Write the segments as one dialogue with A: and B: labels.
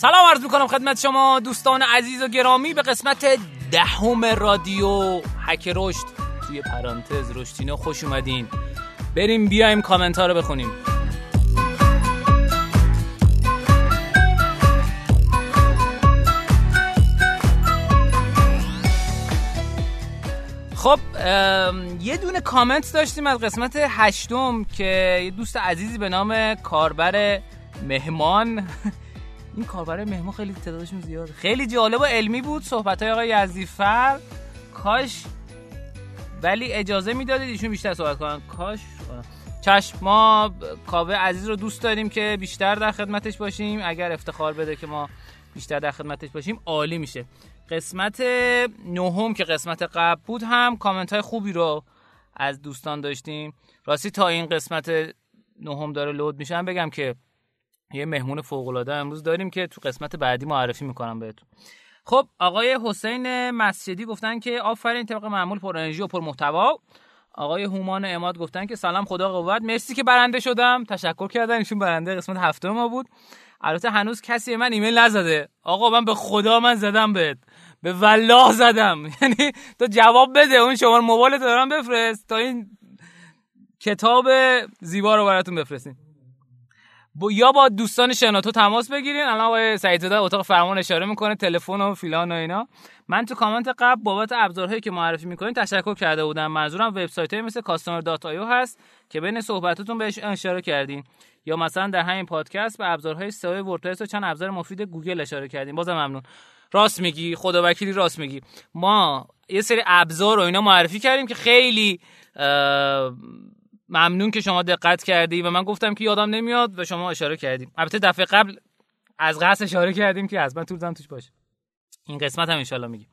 A: سلام عرض می‌کنم خدمت شما دوستان عزیز و گرامی به قسمت دهم رادیو. حک رشد. توی پرانتز رشدینو خوش اومدین. بریم بیایم کامنت ها رو بخونیم. خب یه دونه کامنت داشتیم از قسمت هشتم که یه دوست عزیزی به نام کاربر مهمان این کاربر مهمون خیلی تعدادشون زیاده. خیلی جالب و علمی بود. صحبت های آقای یزدیفر کاش ولی اجازه می‌دادید ایشون بیشتر صحبت کنن. کاش چشم ما کاوه عزیز رو دوست داریم که بیشتر در خدمتش باشیم. اگر افتخار بده که ما بیشتر در خدمتش باشیم عالی میشه. قسمت نهم که قسمت قبل بود هم کامنت های خوبی رو از دوستان داشتیم. راستی تا این قسمت نهم داره لود میشن بگم که یه مهمون فوق العاده امروز داریم که تو قسمت بعدی معرفی می‌کنم بهتون. خب آقای حسین مسجدی گفتن که آفرین طبق معمول پر انرژی و پر محتوا. آقای هومان اماد گفتن که سلام خدا قوت. مرسی که برنده شدم. تشکر کردن. ایشون برنده قسمت هفته ما بود. البته هنوز کسی من ایمیل نزده. آقا من به خدا من زدم بهت. به والله زدم. یعنی تو جواب بده. اون شماره موبایلت رم بفرست. تا این کتاب زیبا رو براتون بفرستین با یا با دوستان شنوتو تماس بگیرین. الان آقای سعید زاده اتاق فرمان اشاره می‌کنه تلفن و فیلان و اینا. من تو کامنت قبل بابت ابزارهایی که معرفی می‌کنین تشکر کرده بودم. منظورم وبسایت مثل customer dot هست که بین صحبتتون بهش اشاره کردین. یا مثلا در همین پادکست به ابزارهای سئو وردپرس و چند ابزار مفید گوگل اشاره کردیم بازم ممنون. راست میگی خدا وکیلی راست میگی. ما یه سری ابزار و اینا معرفی کردیم که خیلی ممنون که شما دقت کردی و من گفتم که یادم نمیاد و شما اشاره کردیم. البته دفعه قبل از قصد اشاره کردیم که از من طول توش باشه این قسمت هم انشالله میگیم.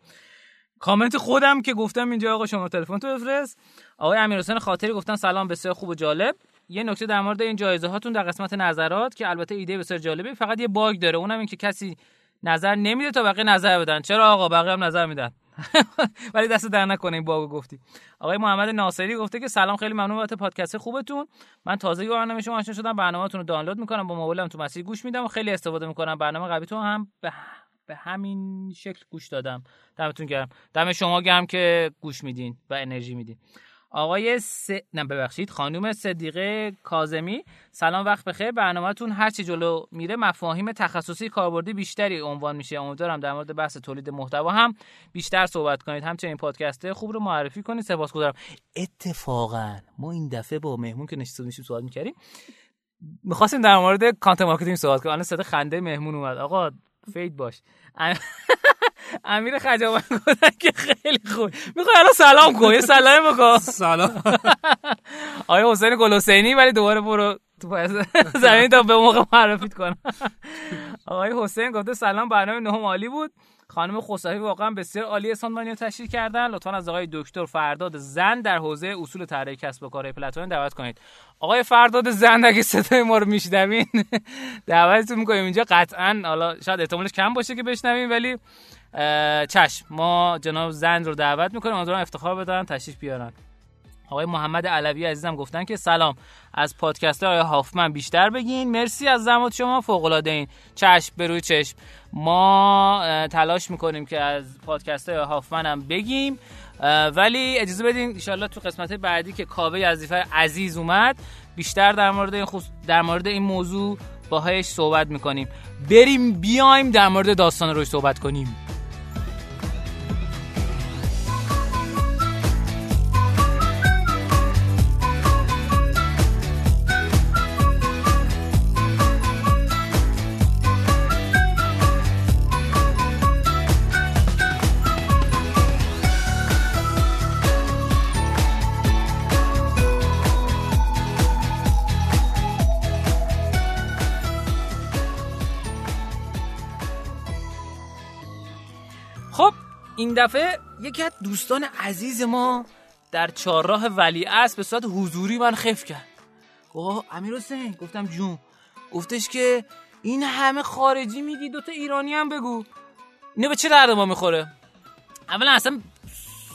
A: کامنت خودم که گفتم اینجا آقا شما تلفن تو بفرست. آقای امیرحسین خاطری گفتن سلام بسیار خوب و جالب. یه نکته در مورد این جایزه هاتون در قسمت نظرات که البته ایده بسیار جالبه فقط یه باگ داره. اونم این که کسی نظر نمیده تا بقیه نظر بدن. چرا آقا؟ بقیه هم نظر میدن. ولی دست در نکنه این باگو گفتی. آقای محمد ناصری گفته که سلام خیلی ممنون بابت پادکست خوبتون. من تازه برنامه شما آشنا شدم برنامه‌تون رو دانلود می‌کنم با موبایلم تو مسیر گوش میدم و خیلی استفاده می‌کنم. برنامه قبلیتون هم به به همین شکل گوش دادم. دمتون گرم. دم شما گرم که گوش میدین و انرژی میدین. آقای س... نه ببخشید خانم صدیقه کازمی سلام وقت بخیر. برنامهتون هر چی جلو میره مفاهیم تخصصی کاربردی بیشتری عنوان میشه. امیدوارم در مورد بحث تولید محتوا هم بیشتر صحبت کنید. همچنین پادکست خوب رو معرفی کنید. سپاسگزارم اتفاقا ما این دفعه با مهمون که نشسته بودیم صحبت می‌کردیم می‌خواستیم در مورد content marketing صحبت کنیم. الان صدا خنده مهمون اومد. آقا فید باش. امیر خجابان گفتن که خیلی خوب. می‌خوای الان سلام کن یه سلام بکن
B: سلام.
A: آیا حسین گل حسینی ولی دوباره برو تو زمین تا به موقع معرفیت کنم آقای حسین گفته سلام برنامه نهم عالی بود. خانم خسروی واقعا بسیار عالی ساندمانی رو تشریح کردن. لطفا از آقای دکتر فرداد زن در حوزه اصول طراحی کسب و کار پلتفرم دعوت کنید. آقای فرداد زن اگه صدای ما رو میشنوین دعوتتون می‌کنیم اینجا. قطعا حالا شاید احتمالش کم باشه که بشنویم ولی چشم. ما جناب زن رو دعوت می‌کنیم امیدوارم افتخار بدن تشریف بیارن. آقای محمد علوی عزیزم گفتن که سلام. از پادکست آقای هافمن بیشتر بگین. مرسی از زحمات شما فوق العاده این. چشم به روی چشم. ما تلاش می‌کنیم که از پادکست های هافمن هم بگیم. ولی اجازه بدین ان تو قسمت بعدی که کاوه یزدیفر عزیز اومد بیشتر در مورد این در مورد این موضوع باهایش صحبت می‌کنیم. بریم بیایم در مورد داستان روش صحبت کنیم. این دفعه یکی از دوستان عزیز ما در چهارراه ولی به صورت حضوری من خف کرد. گفت امیر حسین گفتم جون. گفتش که این همه خارجی میگی دوتا ایرانی هم بگو. اینه به چه درد ما می‌خوره؟ اولا اصلا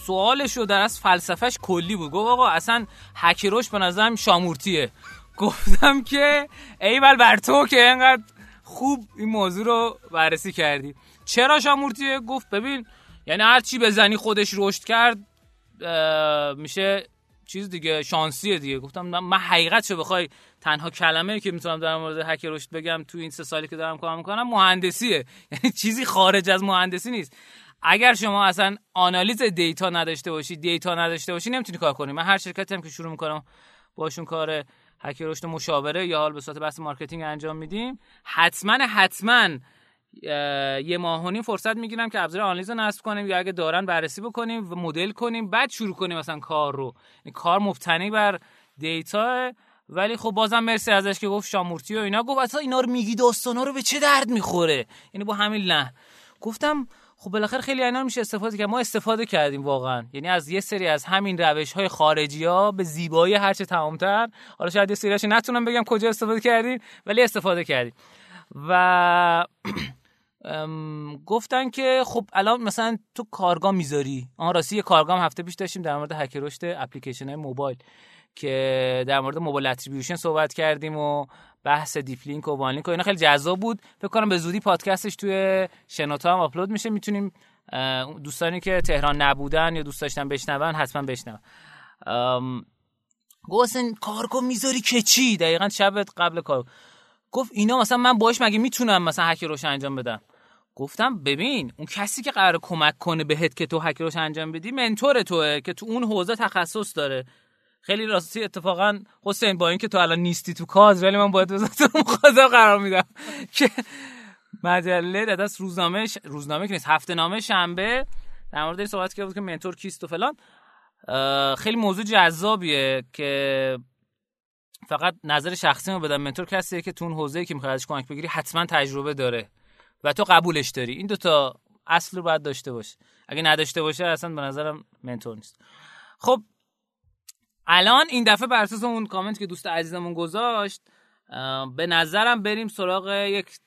A: سوالش رو در از فلسفهش کلی بود. گفت آقا اصلا حکیروش به نظرم شامورتیه. گفتم که ایول بر تو که اینقدر خوب این موضوع رو بررسی کردی. چرا شامورتیه؟ گفت ببین یعنی هر چی بزنی خودش رشد کرد میشه چیز دیگه شانسیه دیگه. گفتم من حقیقت چه بخوای؟ تنها کلمه که می‌تونم در مورد هک رشد بگم تو این سه سالی که دارم کار می‌کنم مهندسیه. یعنی چیزی خارج از مهندسی نیست. اگر شما اصلا آنالیز دیتا نداشته باشی دیتا نداشته باشی نمی‌تونی کار کنی. من هر شرکتی هم که شروع می‌کنم باشون کار هک رشد مشاوره یا حال به صورت بحث marketing انجام میدیم. حتما حتما یه ماه فرصت می‌گیرم که ابزار آنالیز رو نصب کنیم یا اگه دارن بررسی بکنیم و مدل کنیم بعد شروع کنیم مثلا کار رو. یعنی کار مبتنی بر data. ولی خب بازم مرسی ازش که گفت شامورتی و اینا. گفت اصلا اینا رو میگی داستانا رو به چه درد می‌خوره؟ یعنی با همین نه گفتم خب بالاخره خیلی اینا میشه استفاده کرد. ما استفاده کردیم واقعا. یعنی از یه سری از همین روش های خارجی ها به زیبایی هرچه تمامتر. حالا شاید یه سریاشو نتونم بگم کجا استفاده کردیم ولی استفاده کردیم. و گفتن که خب الان مثلا تو کارگاه می‌ذاری. آن راستی یه کارگاه هفته پیش داشتیم در مورد هک رشد اپلیکیشن های موبایل که در مورد mobile attribution صحبت کردیم و بحث deep link و OneLink و اینا خیلی جذاب بود. فکر کنم به زودی پادکستش توی شنوتو هم آپلود میشه. می‌تونیم دوستانی که تهران نبودن یا دوست داشتن بشنون حتما بشنون. گفت کارگاه می‌ذاری که چی؟ دقیقا شب قبل کار. گفت اینا مثلا من باش مگه می‌تونم مثلا هک روش انجام بدم؟ گفتم ببین اون کسی که قرار کمک کنه بهت که تو هک روش انجام بدی منتور توه که تو اون حوزه تخصص داره. خیلی راستی اتفاقا حسین با اینکه تو الان نیستی تو کاز ولی من باید تو مخاطب قرار میدم. که مجله دست روزنامه. روزنامه که نیست هفته نامه شنبه در مورد صحبت کرده بود که منتور کیست و فلان. خیلی موضوع جذابیه که فقط نظر شخصی رو بدم. منتور کسیه که تو اون حوزه‌ای که می‌خواد ازش کمک بگیری حتما تجربه داره. و تو قبولش داری. این دوتا اصل رو باید داشته باشه اگه نداشته باشه اصلا به نظرم منتور نیست. خب الان این دفعه بر اساس اون کامنت که دوست عزیزمون گذاشت به نظرم بریم سراغ یک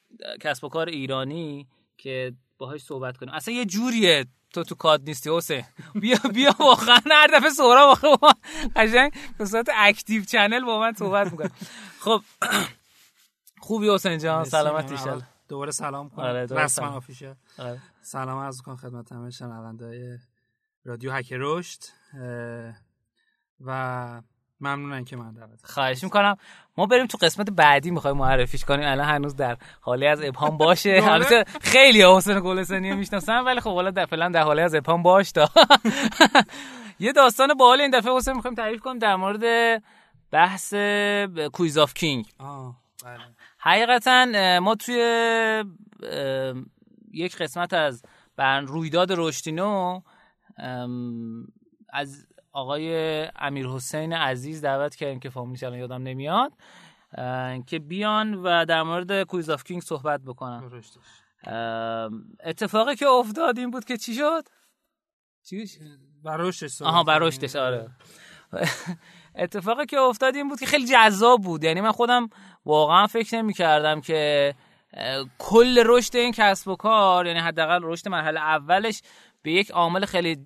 A: کسب و کار ایرانی که باهاش صحبت کنیم. اصلا یه جوریه. تو تو کاد نیستی حسین. بیا بیا واقعا. هر دفعه سورا واقعا قشنگ به صورت اکتیو چنل با من صحبت می‌کنه. خب خوبی حسین جان. سلامت ان
B: دوباره سلام کنم. آره رسما آفیشه. آره. سلام عرض کنم خدمت همه شنونده‌های رادیو هک رشد. و ممنونن که من دعوت
A: خواهش می‌کنم. ما بریم تو قسمت بعدی می‌خوایم معرفیش کنیم. الان هنوز در هاله‌ای از ابهام باشه. البته خیلی حسین گلستانی می‌شناسن ولی خب حالا در فعلا در هاله‌ای از ابهام باش تا. یه داستان باحال این دفعه حسین می‌خوایم تعریف کنیم در مورد بحث Quiz of King حقیقتا ما توی یک قسمت از رویداد رشدینو از آقای امیر حسین عزیز دعوت کردیم که فامیلیش الان یادم نمیاد که بیان و در مورد Quiz of King صحبت بکنن. اتفاقی که افتاد این بود که چی شد؟
B: چی براشتش
A: آها براشتش آره. اتفاقی که افتاد این بود که خیلی جذاب بود. یعنی من خودم واقعا فکر نمی کردم که کل رشد این کسب و کار یعنی حداقل رشد مرحله اولش به یک عامل خیلی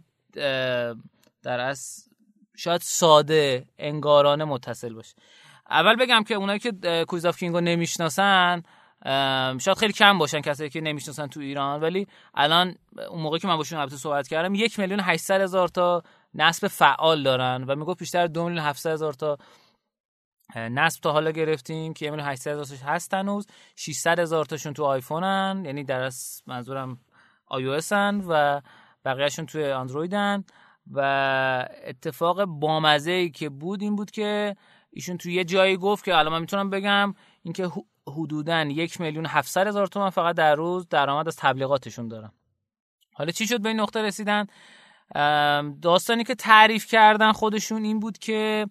A: در از شاید ساده انگارانه متصل باشه. اول بگم که اونایی که Quiz of King و نمی‌شناسن شاید خیلی کم باشن کسایی که نمی‌شناسن تو ایران ولی الان اون موقعی که من باشون البته صحبت کردم یک میلیون 800 هزار تا نصب فعال دارن و می‌گفت بیشتر دو میلیون 700 هزار تا نصب تا حالا گرفتیم که 1 میلیون 800 هزار هست هنوز. 600 هزار تاشون تو آیفونن یعنی در از منظورم آی او و بقیهشون توی اندرویدن و اتفاق بامزه ای که بود این بود که ایشون توی یه جایی گفت که الان من می‌تونم بگم اینکه حدودا یک میلیون هفتصد هزار تومن فقط در روز درآمد از تبلیغاتشون دارن. حالا چی شد به این نقطه رسیدن؟ داستانی که تعریف کردن خودشون این بود که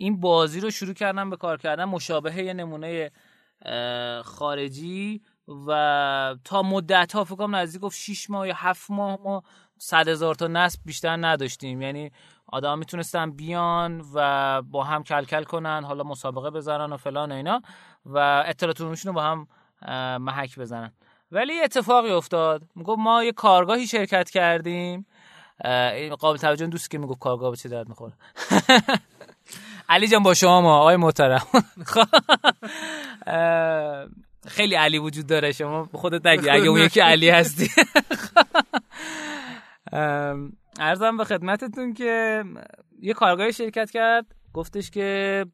A: این بازی رو شروع کردن به کار کردن مشابه یه نمونه خارجی و تا مدت ها فکر نزدیک گفت 6 ماه یا 7 ماه ما صد هزار تا نصب بیشتر نداشتیم. یعنی آدم می‌تونستن بیان و با هم کلکل کنن حالا مسابقه بزنن و فلان و اینا و اطلاعاتشون رو با هم محک بزنن. ولی اتفاقی افتاد. می‌گفت ما یه کارگاهی شرکت کردیم. قابل توجه دوست که می‌گفت کارگاه به چه درد می‌خوره. علی جان با شما ما آقای محترم. خیلی علی وجود داره. شما خودت نگی. اگه اون یکی علی هستی. ارزم به خدمتتون که یه کارگاه شرکت کرد. گفتش که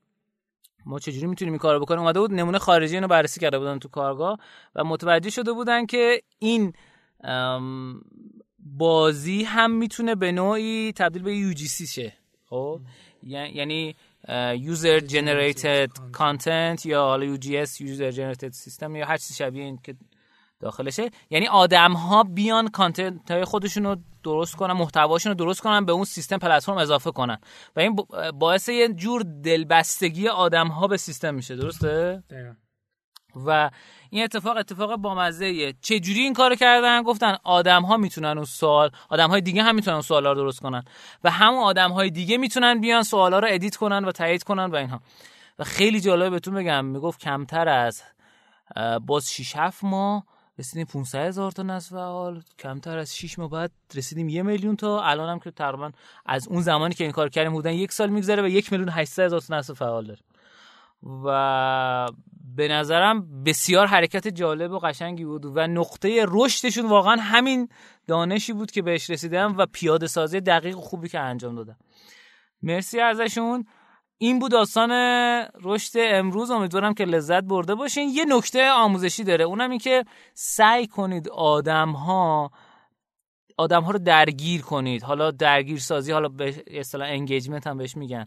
A: ما چجوری می‌تونیم این کارو بکنیم؟ اومده بود نمونه خارجی اینو بررسی کرده بودن تو کارگاه و متوجه شده بودن که این بازی هم می‌تونه به نوعی تبدیل به UGC شه. خب؟ یعنی user generated content یا حالا UGS user generated system یا هر چیزی شبیه این که داخلشه. یعنی آدم ها بیان کانتنت های خودشون رو درست کنن محتواشون رو درست کنن به اون سیستم پلتفرم اضافه کنن. و این باعث یه جور دلبستگی آدم ها به سیستم میشه. درسته؟ و این اتفاق اتفاق بامزه چه جوری این کارو کردن؟ گفتن آدم ها می‌تونن اون سوال آدم های دیگه هم می‌تونن اون سوالا رو درست کنن. و همون آدم های دیگه می‌تونن بیان سوالا رو ادیت کنن و تایید کنن و اینها. و خیلی جالب بهتون بگم می‌گفت کمتر از باز 6 7 ماه رسیدیم 500 هزار تا نصف فعال. کمتر از 6 ماه بعد رسیدیم یه میلیون تا. الان هم که تقریبا از اون زمانی که این کار کردیم بودن یک سال میگذره و یک میلیون 800 هزار تا نصف فعال داریم. و به نظرم بسیار حرکت جالب و قشنگی بود و نقطه رشدشون واقعا همین دانشی بود که بهش رسیدم و پیاده سازی دقیق و خوبی که انجام دادم. مرسی ازشون. این بود داستان رشد امروز. امیدوارم که لذت برده باشین. یه نکته آموزشی داره. اونم این که سعی کنید آدم ها آدم ها رو درگیر کنید. حالا درگیر سازی حالا به اصطلاح انگیجمنت هم بهش میگن.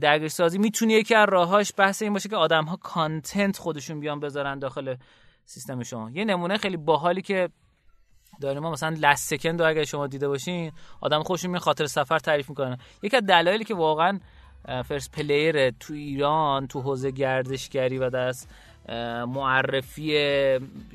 A: درگیر سازی می‌تونه یکی از راهاش بحث این باشه که آدم ها کانتنت خودشون بیان بذارن داخل سیستم شما. یه نمونه خیلی باحالی که داریم ما مثلا Last Second اگه شما دیده باشین آدم خودشون میان خاطره سفر تعریف می‌کنن. یکی از دلایلی که واقعا first player تو ایران تو حوزه گردشگری و دست معرفی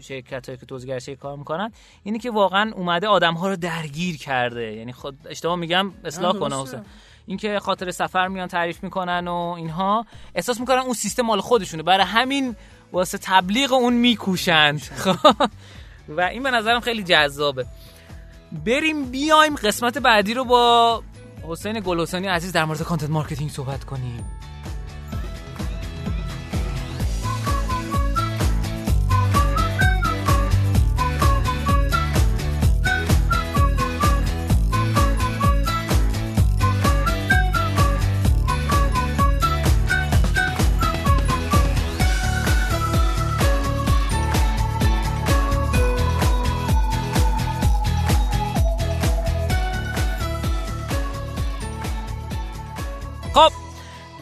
A: شرکت هایی که تو گردشگری کار می‌کنن اینی که واقعا اومده آدم ها رو درگیر کرده. یعنی خود اشتباه میگم اصلاح کنه اینکه خاطره سفر میان تعریف می‌کنن و اینها. احساس می‌کنن اون سیستم مال خودشونه. برای همین واسه تبلیغ اون میکوشند. خب. و این به نظرم خیلی جذابه. بریم بیایم قسمت بعدی رو با حسین گل عزیز در مورد content marketing صحبت کنیم.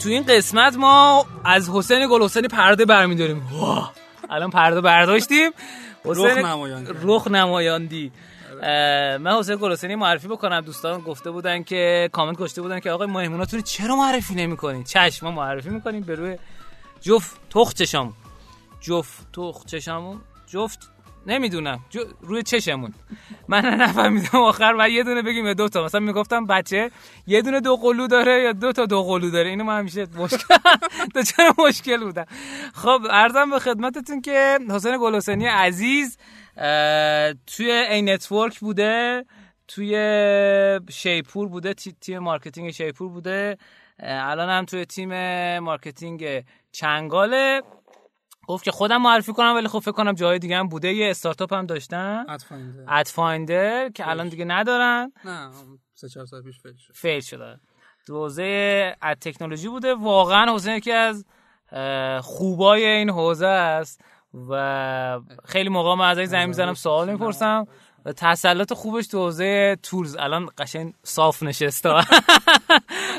A: تو این قسمت ما از حسین گل حسینی پرده برمیداریم. الان پرده برداشتیم.
B: حسین رخ نمایاندی
A: رخ نمایاندی. من حسین گلوسنی معرفی بکنم. دوستان گفته بودن که کامنت گشته بودن که آقای مهموناتون چرا معرفی نمی‌کنین چشم ما معرفی می‌کنیم به روی جفت تخت چشام جفت تخت چشامون. جفت نمی‌دونم. روی چشمون. من نفهمیدم. آخر و یه دونه بگیم یا دو تا. مثلا می‌گفتم بچه یه دونه دو قلو داره یا دو تا دو قلو داره. اینو من همیشه مشکل چرا مشکل بودم؟ خب عرضم به خدمتتون که حسین گلوسنی عزیز توی Anetwork بوده توی شیپور بوده تیم marketing شیپور بوده الان هم توی تیم marketing چنگاله. گفت که خودم معرفی کنم ولی خب فکر کنم جای دیگه هم بوده. یه استارتاپ هم داشتن. Ad Finder که الان دیگه ندارن.
B: نه سه چهار سال پیش fail شد.
A: fail شده. حوزه ad technology بوده. واقعا حوزه یکی از خوبای این حوزه است. و خیلی موقع من ازش زنگ می‌زنم سوال می‌پرسم. تسلط خوبش تو حوزه tools. الان قشنگ صاف نشسته.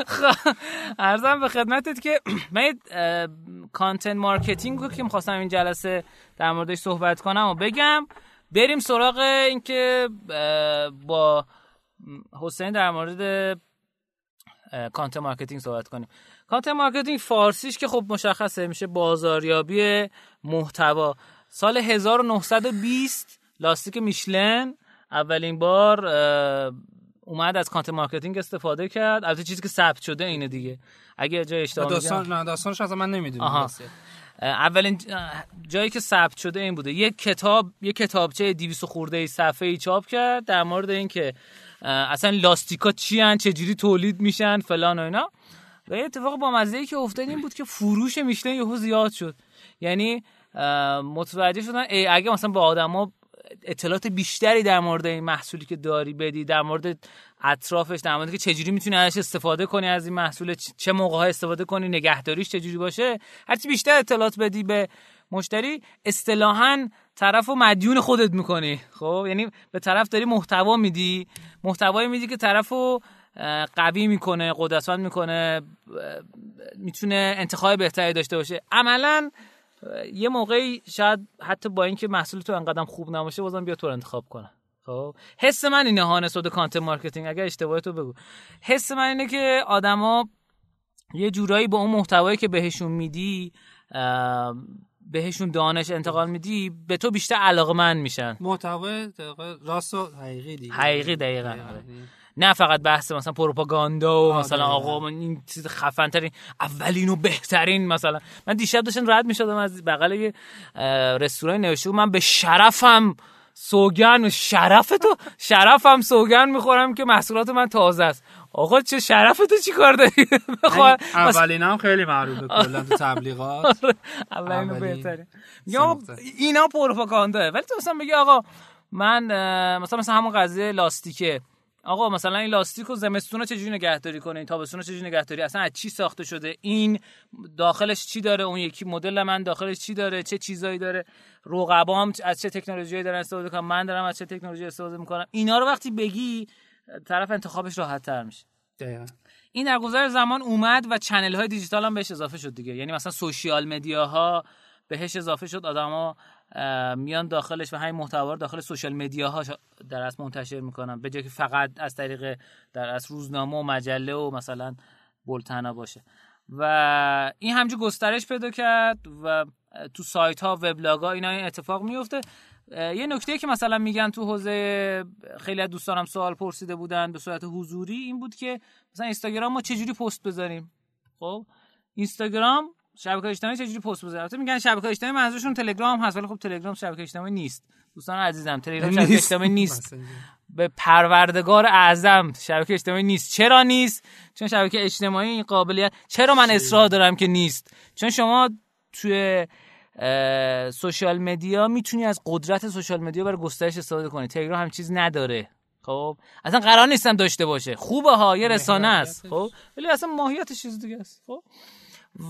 A: خب، عرضم به خدمتت که من content marketing رو که می‌خواستم این جلسه در موردش صحبت کنم و بگم. بریم سراغ اینکه با حسین در مورد content marketing صحبت کنیم. content marketing فارسیش که خب مشخصه میشه بازاریابی محتوا. سال 1920 لاستیک میشلن اولین بار اومد از content marketing استفاده کرد. البته چیزی که ثبت شده اینه دیگه. اگه جای اشتباه
B: داستان نه داستانش اصلا من نمی‌دونم.
A: اولین جایی که ثبت شده این بوده. یک کتاب یک کتابچه 200 خورده ای صفحه ای چاپ کرد در مورد اینکه اصلا لاستیکا چی ان چجوری تولید میشن فلان و اینا. و یه اتفاق با مزه ای که افتاد این بود که فروش میشلن یهو زیاد شد. یعنی متوجه شدن اگه مثلا با آدما اطلاعات بیشتری در مورد این محصولی که داری بدی در مورد اطرافش در مورد که چجوری می‌تونی ازش استفاده کنی از این محصول چه موقع ها استفاده کنی نگهداریش چجوری باشه هرچی بیشتر اطلاعات بدی به مشتری اصطلاحا طرفو مدیون خودت می‌کنی. خب یعنی به طرف داری محتوا میدی محتوایی میدی که طرف رو قوی می‌کنه قدرتمند می‌کنه می‌تونه انتخاب بهتری داشته باشه. عملا یه موقعی شاید حتی با اینکه محصول تو انقدر خوب نباشه بازم بیا تو انتخاب کنه خب؟ حس من اینه ها نسبت content marketing اگر اشتباهی تو بگو. حس من اینه که آدما یه جورایی با اون محتوایی که بهشون میدی بهشون دانش انتقال میدی به تو بیشتر علاقه من میشن
B: محتوای راست و حقیقی دیگه.
A: حقیقی دقیقا آره. نه فقط بحث مثلا پروپاگاندا و مثلا آقا من این چیز خفن ترین اولین و بهترین مثلا. من دیشب داشتم رد می‌شدم از بغل یه رستوران نوشته من به شرفم سوگن شرف تو شرفم سوگن می‌خورم که محصولات من تازه است. آقا چه شرف تو چی کار داری؟
B: اولین هم خیلی معروفه کلا تو تبلیغات.
A: آره، اولین بهتره یا اینا پروپاگاندا ولی تو مثلا بگی آقا من مثلا مثلا همون قضیه لاستیکه. آقا مثلا این لاستیک و زمستون رو چجوری نگهداری کنه این تابستون رو چجوری نگهداری؟ اصلا از چی ساخته شده؟ این داخلش چی داره؟ اون یکی مدل من داخلش چی داره؟ چه چیزایی داره؟ رقبا هم از چه تکنولوژی دارن استفاده کنن من دارم از چه تکنولوژی استفاده می‌کنم؟ اینا رو وقتی بگی طرف انتخابش راحت تر میشه این در گذر زمان اومد و چنل های دیجیتال هم بهش اضافه شد دیگه. یعنی مثلا سوشیال مدیاها بهش اضافه شد آدما میان داخلش و همین محتوا داخل سوشال مدیاها در از منتشر می‌کنن. به جای که فقط از طریق در از روزنامه و مجله و مثلا بولتنا باشه. و این همجور گسترش پیدا کرد و تو سایت ها وبلاگ ها اینا این اتفاق میفته یه نکته که مثلا میگن تو حوزه خیلی از دوستانم سوال پرسیده بودن به صورت حضوری این بود که مثلا اینستاگرام ما چجوری پست بذاریم؟ خب اینستاگرام شبکه اجتماعی چجوری پست بذاریم البته میگن شبکه اجتماعی منظورشون تلگرام هست ولی خب تلگرام شبکه اجتماعی نیست. دوستان عزیزم تلگرام شبکه اجتماعی نیست. به پروردگار اعظم شبکه اجتماعی نیست. چرا نیست؟ چون شبکه اجتماعی این قابلیت چرا من اصرار دارم که نیست؟ چون شما توی social media می‌تونی از قدرت social media برای گسترش استفاده کنی. تلگرام هم چیز نداره. خب؟ اصلا قرار نیستم داشته باشه. خوبه ها یه رسانه است. خب؟ ولی اصلا ماهیتش چیز دیگه است. خب؟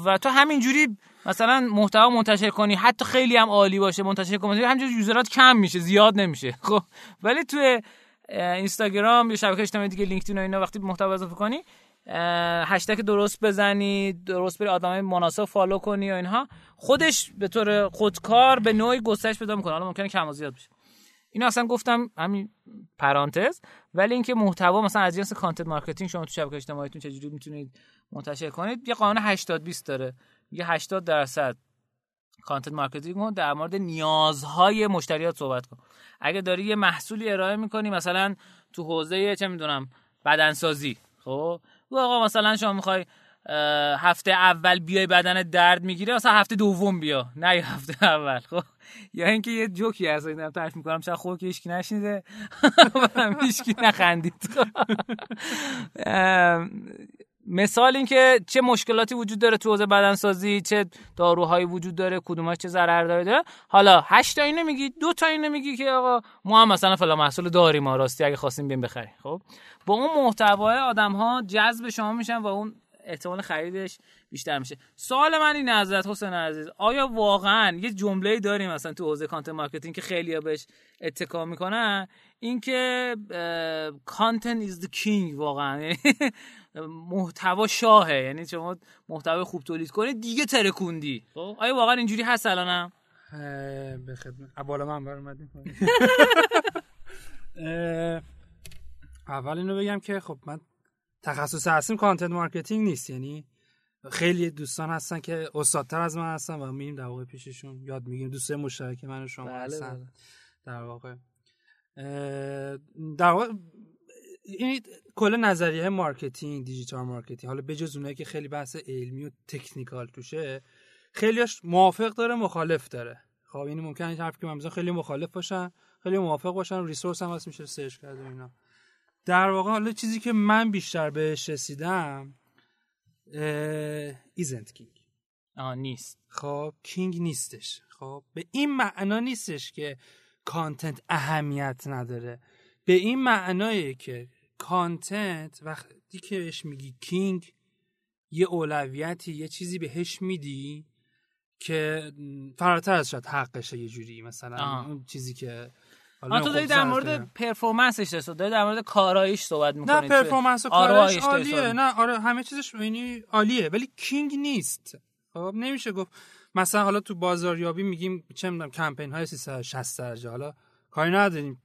A: و تو همینجوری مثلا محتوا منتشر کنی حتی خیلی هم عالی باشه منتشر کنی همینجوری user ات کم میشه زیاد نمیشه. خب؟ ولی توی اینستاگرام یا شبکه اجتماعی دیگه لینکدین و اینا وقتی محتوا اضافه کنی هشتگ درست بزنی درست بری آدمای مناسب follow کنی و اینها. خودش به طور خودکار به نوعی گسترش پیدا می‌کنه. حالا ممکنه کم و زیاد بشه. اینو اصلا گفتم همین پرانتز. ولی اینکه محتوا مثلا از جنس content marketing شما تو شبکه اجتماعیتون چجوری می‌تونید منتشر کنید یه قانون 80 20 داره. یه 80 درصد content marketing در مورد نیازهای مشتریات صحبت کن. اگه داری یه محصولی ارائه می‌کنی مثلا تو حوزه چه می‌دونم بدنسازی خب؟ آقا مثلا شما می‌خوای هفته اول بیای بدن درد می‌گیره مثلا هفته دوم بیا. نه هفته اول. خب یا اینکه یه جوکی هست اینا تعریف می‌کنم. شاید خوب که هیچکی نشنیده. هیچکی نخندید. مثال این که چه مشکلاتی وجود داره تو حوزه بدنسازی چه داروهایی وجود داره کدوماش چه ضرر داره حالا هشت تا اینو میگی دو تا اینو میگی که آقا ما هم مثلا فلان محصول داریم ما راستی اگه خواستیم بیم بخریم. خب؟ با اون محتوای آدم ها جذب شما میشن و اون احتمال خریدش بیشتر میشه. سوال من این حضرت حسین عزیز آیا واقعا یه جمله داریم مثلا تو حوزه content marketing که خیلی بهش اتکا می‌کنن؟ اینکه content is the king واقعا. محتوا شاهه. یعنی شما محتوا خوب تولید کنید دیگه ترکوندی. خب. آیا واقعا اینجوری هست الانم
B: به خدمت بالا من برام اول اینو بگم که خب من تخصص اصلیم content marketing نیست. یعنی خیلی دوستان هستن که استادتر از من هستن و میریم در واقع پیششون. یاد می‌گیریم. دوستای مشترک من و شما بله هستن بله. در واقع. در واقع این کل نظریه marketing digital marketing حالا بجز اونایی که خیلی بحث علمی و technical توشه خیلیش موافق داره مخالف داره. خب این ممکنه این حرف که من خیلی مخالف باشن خیلی موافق باشن resource هم هست میشه search کرد و اینا. در واقع حالا چیزی که من بیشتر بهش رسیدم isn't king
A: آه نیست.
B: خب king نیستش. خب به این معنا نیستش که content اهمیت نداره. به این معنایه که content وقتی که بهش میگی king یه اولویتی یه چیزی بهش میدی که فراتر از شاید حقشه یه جوری مثلا
A: آه.
B: اون چیزی که
A: آن تو داری در مورد performance ش داری داری در مورد کاراییش صحبت می‌کنی
B: نه performance و
A: داری
B: عالیه. نه آره همه چیزش یعنی عالیه ولی king نیست. خب نمیشه گفت. مثلا حالا تو بازاریابی میگیم چه می‌دونم کمپین های 360 درجه. حالا کاری نداریم.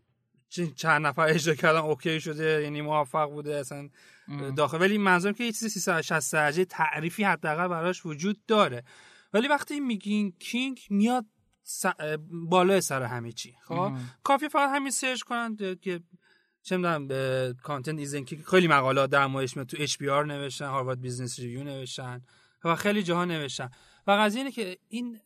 B: چند نفر اجرا کردن OK شده یعنی موفق بوده اصلا داخل. ولی منظورم که یه چیز 360 درجه تعریفی حداقل براش وجود داره. ولی وقتی میگین king میاد س... بالای سر همه چی. خب. کافی فقط همین سرچ کنن که چه می‌دونم content is king خیلی مقالات در موردش تو HBR نوشتن Harvard Business Review نوشتن و خیلی جاها نوشتن. و قضیه اینه که این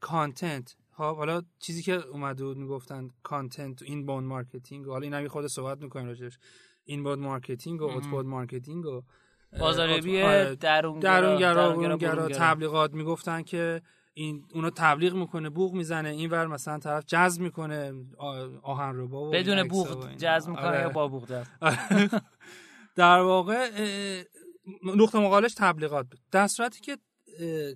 B: content ها حالا چیزی که اومده بود می‌گفتن content inbound marketing حالا این هم یه خود صحبت می‌کنیم راجعش inbound marketing و outbound marketing و
A: بازاریابی
B: آره،
A: درونگرا
B: درونگرا. تبلیغات می‌گفتن که این اونا تبلیغ می‌کنه بوق می‌زنه اینور مثلا طرف جذب می‌کنه آهن ربا و
A: بدون
B: اینا.
A: جذب می‌کنه
B: آره.
A: یا با بوق جذب
B: در واقع نقطه مقالش تبلیغات بود در صورتی که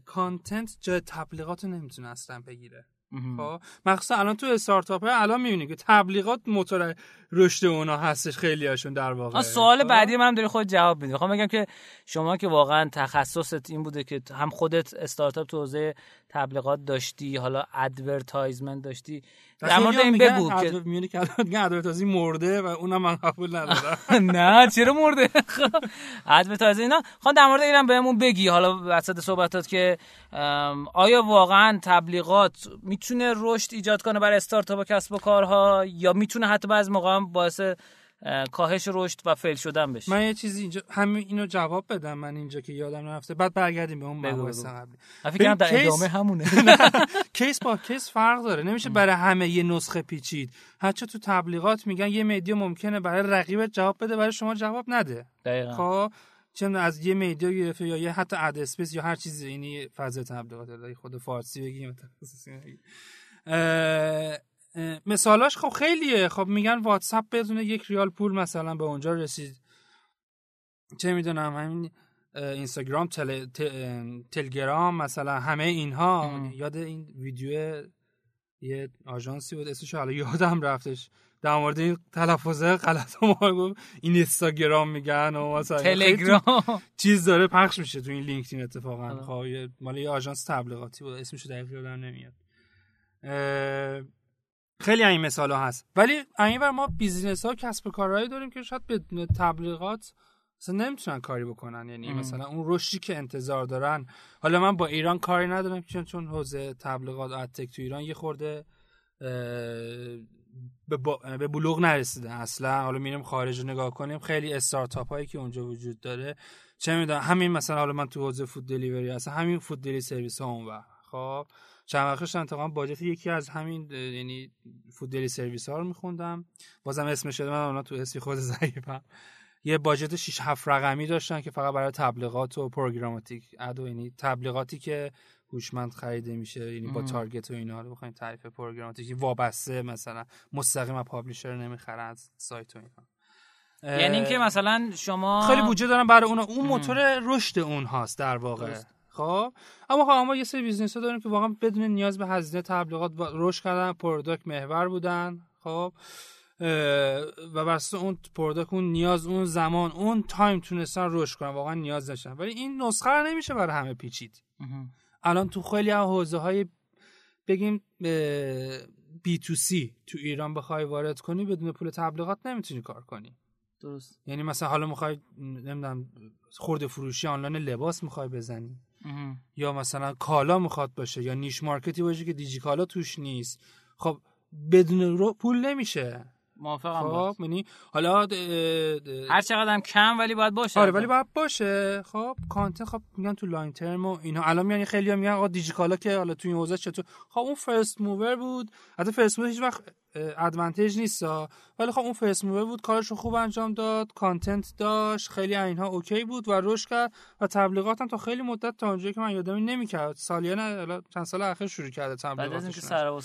B: کانتنت جای تبلیغات رو نمی‌تونه اصلا بگیره. خب. مخصوصا الان تو استارتاپ ها الان می‌بینی که تبلیغات موتور رشد اونا هستش خیلی هاشون در واقع.
A: سوال
B: خب؟
A: بعدی من داری خود جواب میدی. می‌خوام بگم که شما که واقعا تخصصت این بوده که هم خودت استارتاپ تو حوزه تبلیغات داشتی حالا advertisement داشتی در مورد این بگو که
B: میونی که advertising مرده و اونم من قبول ندارم.
A: نه چرا مرده؟ advertising اینا. خواهم در مورد اینم بهمون بگی. حالا وسط صحبتات که آیا واقعا تبلیغات می‌تونه رشد ایجاد کنه برای استارتاپ و کسب و کارها؟ یا می‌تونه حتی بعضی موقع باعث کاهش رشد و fail شدن بشه.
B: من یه چیزی اینجا همین اینو جواب بدم من اینجا که یادم نرفته. بعد برگردیم به اون مباحث. قبلی.
A: فکر کنم در ادامه همونه.
B: case با case فرق داره. نمیشه برای همه یه نسخه پیچید. حتی تو تبلیغات میگن یه media ممکنه برای رقیبت جواب بده برای شما جواب نده.
A: دقیقا.
B: خب می‌دونم از یه media گرفته یا یه حتی ad space یا هر چیزی. یعنی فضای تبلیغات خود فارسی بگیم. مثالاش خب خیلیه. خب میگن واتساپ بدون یک ریال پول مثلا به اونجا رسید. چه می‌دونم همین اینستاگرام تل... تلگرام مثلا همه اینها.
A: ام.
B: یاد این ویدیو یه آژانسی بود اسمش حالا یادم رفتش. در مورد این تلفظ غلط ما گفت. این اینستاگرام میگن و مثلا
A: تلگرام.
B: چیز داره پخش میشه تو این لینکدین اتفاقا.
A: آره.
B: خب مال یه آژانس تبلیغاتی بود. اسمش دقیق یادم نمیاد. اه، خیلی این مثال ها هست. ولی اینور ما business ها کسب و کارهایی داریم که شاید بدون تبلیغات مثلا نمی‌تونن کاری بکنن. یعنی
A: ام.
B: مثلا اون رشدی که انتظار دارن. حالا من با ایران کاری ندارم چون چون حوزه تبلیغات و ad tech تو ایران یه خورده به, با- به بلوغ نرسیده. اصلا حالا میریم خارج رو نگاه کنیم. خیلی استارتاپ هایی که اونجا وجود داره. چه می‌دونم همین مثلا حالا من تو حوزه food delivery هستم. همین food delivery service ها اونور. خب؟ چند وقت داشتم اتفاقا budget یکی از همین یعنی food delivery service ها رو میخوندم بازم اسمش شده من اونا تو اسمی خود ضعیفم یه budget 6 7 رقمی داشتن که فقط برای تبلیغات و programmatic ad یعنی تبلیغاتی که هوشمند خریده میشه یعنی با. target و اینا رو بخوایم تعریف programmatic وابسته مثلا مستقیم از publisher نمی‌خرن از سایت و اینا
A: یعنی اینکه مثلا شما
B: خیلی بودجه دارن برای اون
A: ام.
B: موتور رشد اون هاست در واقع
A: درست.
B: خب؟ اما خب ما یه سری business ها داریم که واقعا بدون نیاز به هزینه تبلیغات رشد کردن product محور بودن خب؟ و بر اساس اون product اون نیاز اون زمان اون time تونستن رشد کنن. واقعا نیاز داشتن. ولی این نسخه رو نمیشه برای همه پیچید. الان تو خیلی از حوزه های بگیم B2C تو ایران بخوای وارد کنی بدون پول تبلیغات نمی‌تونی کار کنی.
A: درست.
B: یعنی مثلا حالا می‌خوای نمی‌دونم خورده فروشی آنلاین لباس می‌خوای بزنی. یا مثلا کالا می‌خواد باشه یا niche market ی باشه که دیجی کالا توش نیست. خب بدون رو پول نمیشه.
A: موافقم
B: خب. یعنی حالا
A: هر چقدر هم کم ولی باید باشه
B: آره ولی باید باشه. خب content خب میگن تو long term و اینا. الان میگن خیلی میگن آقا دیجیکالا که حالا تو این حوزه چطور؟ خب اون first mover بود. حتی first mover هیچ وقت advantage نیست ولی خب اون first mover بود کارش رو خوب انجام داد content داشت خیلی اینها OK بود و رشد کرد و تبلیغات هم تا خیلی مدت تا اونجایی که من یادمه نمی‌کرد. سالیان چند سال اخیر شروع کرده تبلیغات
A: بعد از اینکه سر و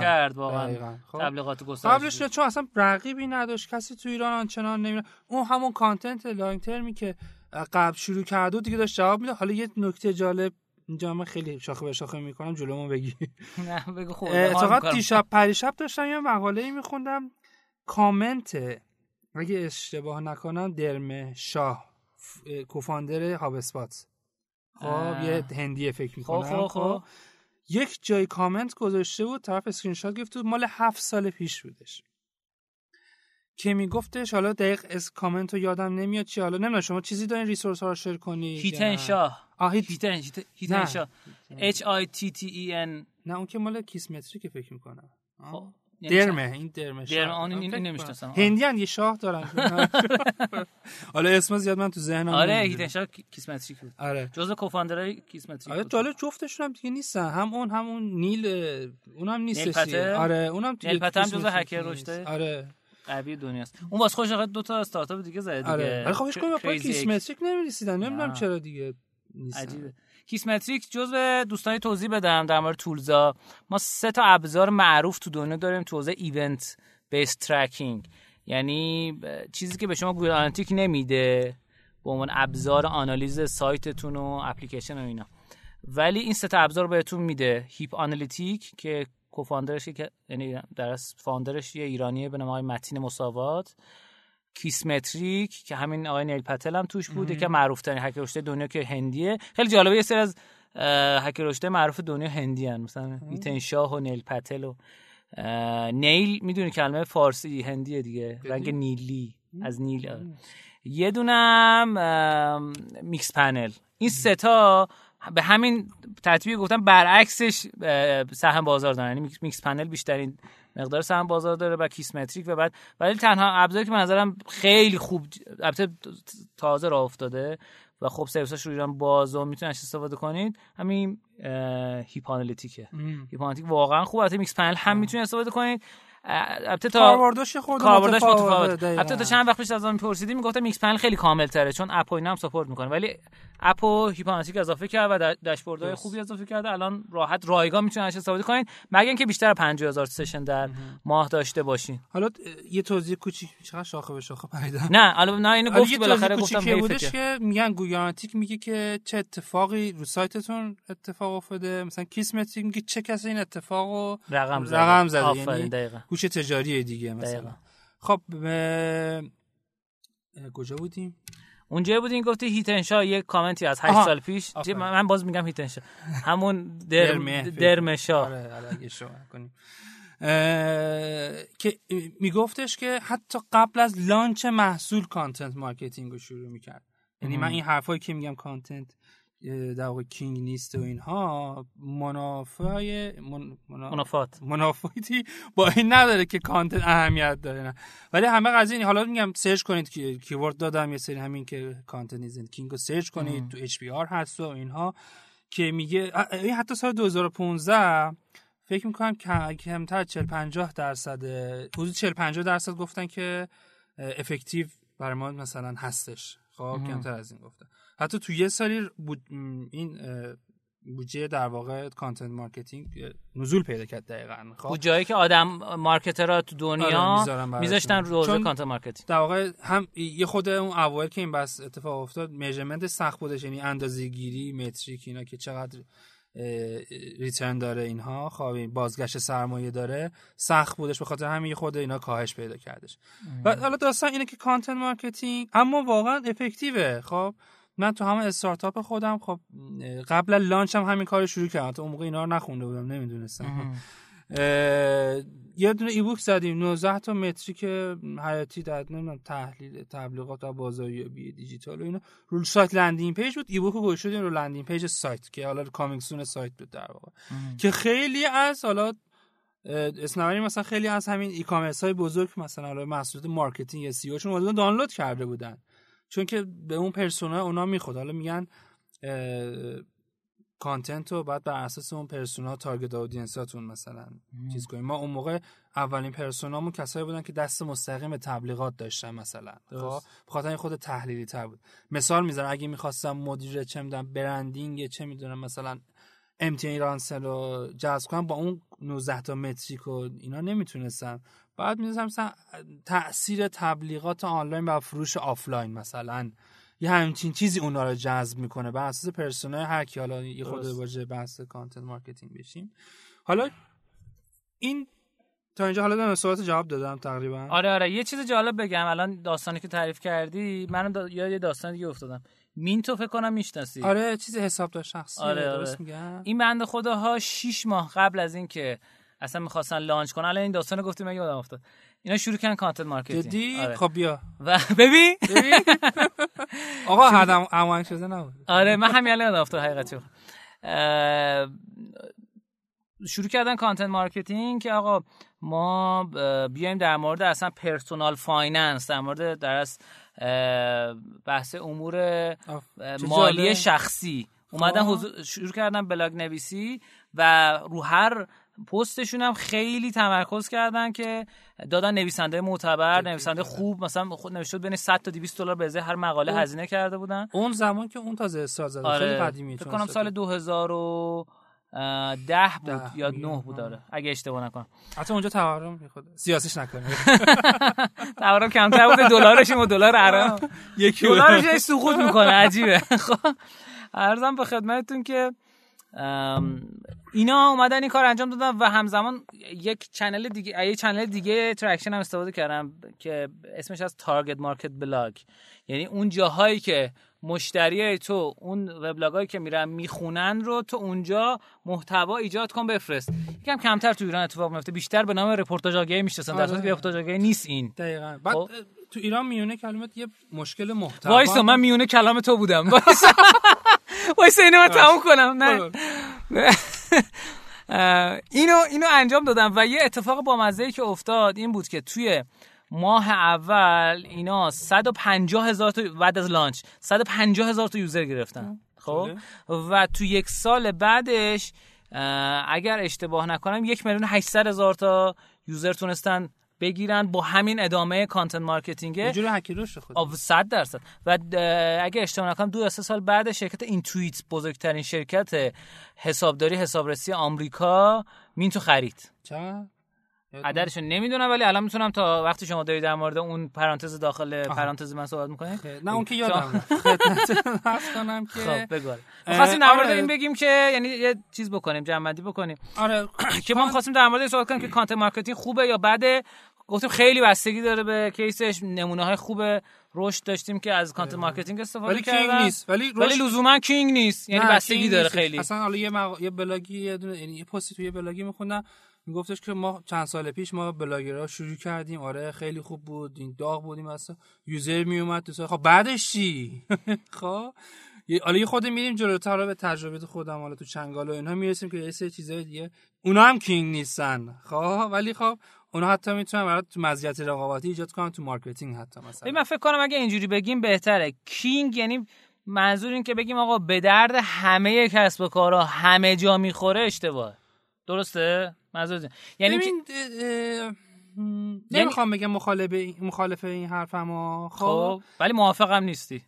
A: کرد واقعا خب. تبلیغات گسترش
B: قبلش چون اصلا رقیبی نداشت کسی تو ایران آنچنان نمیره اون همون content long term ی که قبل شروع کرده دیگه داشت جواب میده حالا یه نکته جالب اینجا من خیلی شاخه به شاخه می‌کنم جلومو بگی.
A: نه بگو خوب
B: اتفاقا دیشب پریشب داشتم یه مقاله ای میخوندم. کامنت اگه اشتباه نکنم دارمش شاه co-founder HubSpot خب یه هندیه فکر می‌کنم
A: خب خب, خب.
B: یک جای کامنت گذاشته بود طرف اسکرین شات گرفت مال هفت سال پیش بودش. که میگفتش حالا دقیق از کامنت رو یادم نمیاد چی حالا نمی‌دونم شما چیزی دارین resource ها رو share کنی
A: هیتن شاه. آه هیتن هیتن شاه H I T T E N.
B: نه اون که مال کیسمتری که فکر می‌کنم. خب یعنی درمه این درمه
A: درم آن این نمی‌شناسم.
B: هندیان یه شاه دارن. حالا اسم زیاد من تو ذهنم
A: آره هیتن شاه کیسمتریک بود.
B: آره.
A: جزء کوفاندرای کیسمتریک
B: آره جالب جفتشون هم دیگه نیستن. هم اون همون نیل اونم نیستش آره اونم
A: دیگه نیل پتر جزء هکر رشته
B: آره.
A: قوی دنیاست. اون واسه خوش دو تا استارتاپ دیگه زده دیگه.
B: آره آره خبش کنم با کیسمتریک نمی‌رسیدن. نمی‌دونم چرا دیگه.
A: عجیبه. Kissmetrics جزء دوستانی توضیح بدم در مورد tool ها ما سه تا ابزار معروف تو دنیا داریم تو حوزه event based tracking یعنی چیزی که به شما Google Analytics نمیده به عنوان ابزار آنالیز سایتتون و اپلیکیشن و اینا. ولی این سه تا ابزار بهتون میده. Heap Analytics که co-founder ش یعنی در founder ش یه ایرانیه به نام متین مساوات. Kissmetrics که همین آقای نیل پتل هم توش بوده که معروف ترین هکر رشد دنیا که هندیه. خیلی جالبه یه سری از هکر رشد معروف دنیا هندی هن. مثلا هیتن شاه و نیل پتل و نیل می‌دونی کلمه فارسی هندیه دیگه. رنگ نیلی. از نیل یه دونم Mixpanel. این سه تا به همین ترتیبی گفتم برعکسش سهم بازار دارن. یعنی Mixpanel بیشترین مقدار سهم بازار داره و Kissmetrics و بعد ولی تنها ابزاری که به نظرم خیلی خوب البته تازه راه افتاده و خب سرویساش رو ایران باز و می‌تونید استفاده کنید همین Heap Analytics ه Heap Analytics واقعا خوب البته Mixpanel هم می‌تونید استفاده کنید. البته تا
B: کاربردش خود کاربردش
A: متفاوت البته تا چند وقت پیش از من میپرسیدیم می‌گفتم Mixpanel خیلی کامل تره چون اپ و اینا هم support می‌کنه. ولی اپ و Heap Analytics اضافه کرد و داشبوردهای خوبی اضافه کرده الان راحت رایگان می‌تونید ازش استفاده کنید مگر اینکه بیشتر از 50000 session در ماه داشته باشین.
B: حالا یه توضیح کوچیک چقدر شاخه به شاخه پریدم
A: نه حالا نه اینو گفت بالاخره گفتم
B: بودش که. میگن گوگاناتیک میگه که چه اتفاقی رو سایتتون اتفاق افتاده. مثلا کیسمتریک میگه چه کسی این اتفاقو
A: رقم زده.
B: رقم زده. گوش تجاری دیگه مثلا.
A: دقیقا.
B: خب کجا بودیم؟
A: اونجا بودین گفتی هیتنشا یک کامنتی از 8 سال پیش. من باز میگم هیتنشا. همون Dharmesh Shah.
B: آره که میگفتش که حتی قبل از launch محصول content marketing رو شروع می‌کرد. یعنی من این حرفایی که میگم content در واقع king نیست و اینها منافع من...
A: منافات
B: منافاتی با این نداره که content اهمیت داره نه. ولی همه قضیه حالا میگم سرچ کنید که keyword دادم یه سری همین که content isn't king رو سرچ کنید تو اچ هست و اینها که میگه این حتی سال 2015 فکر می‌کنم کمتر 40 50 درصد حدود 40 50 درصد گفتن که effective برای ما مثلا هستش. خب کمتر از این گفتن. حتی تو یه سالی بود این بودجه در واقع content marketing نزول پیدا کرد دقیقاً
A: خب؟ جایی که آدم marketer ها تو دنیا آره میذاشتن رو content مارکتینگ
B: در واقع هم یه خود اون اوایل که این buzz اتفاق افتاد measurement سخت بودش یعنی اندازه‌گیری metric اینا که چقدر return داره اینها خب بازگشت سرمایه داره سخت بودش به خاطر همین خود اینا کاهش پیدا کردش. و حالا داستان اینه که content marketing اما واقعا effective ه خب؟ من تو همه استارتاپ خودم خب قبل launch هم همین کار شروع کردم. اون موقع اینا رو نخونده بودم نمی‌دونستم. یه دونه e-book زدیم. 19 تا metric حیاتی در نمی‌دونم تحلیل تبلیغات و بازاریابی دیجیتال و اینا. رو سایت landing page بود. e-book رو گذاشتیم رو landing page سایت که حالا coming soon سایت بود در واقع. که خیلی از حالا اسنوانی مثلا خیلی از همین e-commerce های بزرگ مثلا حالا مسئولای marketing یا CEO شون دانلود کرده بودن. چون که به اون persona اونا می‌خواد حالا میگن content رو باید بر اساس اون persona target audience اتون مثلا چیز کنیم. ما اون موقع اولین persona مون کسایی بودن که دست مستقیم به تبلیغات داشتن مثلا. خب؟ بخاطر این خورده تحلیلی تر بود. مثال می‌زنم اگه می‌خواستم مدیر چه می‌دونم branding چه می‌دونم مثلا MTN ایرانسل رو جذب کنم با اون 19 تا metric و اینا نمی‌تونستم. بعد می‌ذارم مثلا تاثیر تبلیغات آنلاین و فروش آفلاین مثلا. یه همچین چیزی اونا رو جذب می‌کنه بر اساس persona ی هر کی حالا یه خورده وارد بحث content marketing بشیم. حالا این تا اینجا حالا من سوالات جواب دادم تقریبا.
A: آره آره. یه چیز جالب بگم. الان داستانی که تعریف کردی من دا... یاد یه داستان دیگه افتادم. Mint و فکر کنم می‌شناسی.
B: آره چیز حساب شخصی
A: آره,
B: آره. درست
A: میگم؟ این بنده خداها 6 ماه قبل از اینکه اصلا می‌خواستن launch کنن. الان این داستان گفتیم من یادم افتاد؟ اینا شروع کردن content marketing.
B: جدی؟ آره. خب بیا.
A: و ببین؟
B: آقا هدم اموان شده نبود.
A: آره من همین الان یادم افتاد شروع کردن content marketing که آقا ما بیایم در مورد اصلا personal finance در مورد در بحث امور مالی شخصی. اومدن خب. شروع کردن بلاگ نویسی و رو هر پستشون هم خیلی تمرکز کردن که دادن نویسنده معتبر نویسنده خوب مثلا خود نوشته بین 100 تا 200 دلار به هر مقاله هزینه کرده بودن.
B: اون زمان که اون تازه استارت زده آره. خیلی قدیمی
A: فکر کنم سال 2000 و ده بود یا نه بود داره اگه اشتباه نکنم.
B: حتی اونجا تورم می‌خواد سیاسیش نکنه
A: تورم کمتر بود دلارش و دلار عرب. یکی دلارش سقوط می‌کنه. عجیبه. خب عرضم به خدمتتون که اینا اومدن این کار انجام دادن و همزمان یک channel دیگه یک channel دیگه traction هم استفاده کردم که اسمش از target market blog یعنی اون جاهایی که مشتری تو اون وبلاگایی که میرن می‌خونن رو تو اونجا محتوا ایجاد کن بفرست. یکم کمتر تو ایران اتفاق میفته بیشتر به نام رپورتاج آگهی می‌شناسن در صورتی که رپورتاج آگهی نیست این.
B: دقیقاً. بعد خب؟ تو ایران میون کلامت یه مشکل محتوا.
A: وایسا من میون کلام تو بودم. وایسا وایسا اینو من تموم کنم. نه. اینو اینو انجام دادم و یه اتفاق با مزه که افتاد این بود که توی ماه اول اینا 150 هزار تا بعد از launch 150 هزار تا user گرفتن. خب. و تو یک سال بعدش اگر اشتباه نکنم یک میلیون 800 هزار تا user تونستن بگیرن با همین ادامه content marketing
B: یه جوری هک رشد خود
A: 100 درصد. و اگه اشتباه نکنم دو سه سال بعد شرکت Intuit بزرگترین شرکت حسابداری حسابرسی آمریکا Mint و خرید.
B: چه
A: عددشو نمی‌دونم ولی الان می‌تونم تا وقتی شما دارید در مورد اون پرانتز داخل پرانتز من صحبت می‌کنید.
B: نه اون که یادم کنم که
A: خب بگو می‌خواستیم در مورد آره. این بگیم که یعنی یه چیز بکنیم جمع بکنیم.
B: آره.
A: که ما خواستیم در مورد صحبت کنیم که content marketing خوبه یا بده. گفتیم خیلی بستگی داره به case ش. نمونه های خوب رشد داشتیم که از content marketing استفاده
B: ولی کردن. king نیست. ولی
A: ولی لزوما king نیست. یعنی بستگی داره خیلی.
B: اصلا حالا یه مق... یه بلاگی یه دونه یعنی یه پستی توی بلاگی میخوندم. میگفتش که ما چند سال پیش ما بلاگرها شروع کردیم. آره خیلی خوب بود. این داغ بودیم. اصلا user میومد تو خب بعدش چی؟ خب؟ حالا یه خود میریم جلوتر به تجربه خودم. حالا تو چنگال و اینها می‌رسیم که یه سری چیزای دیگه اونا هم king نیستن. خب؟ ولی خب اونا حتی می‌تونن برات تو مزیت رقابتی ایجاد کنن تو marketing حتی مثلا.
A: من فکر کنم اگه اینجوری بگیم بهتره. king یعنی منظور این که بگیم آقا به درد همه کسب و کارها همه جا می‌خوره اشتباه درسته؟ منظور یعنی
B: ببین نمی‌خوام بگم مخالف مخالف این حرفم خب, خب،
A: ولی موافقم نیستی.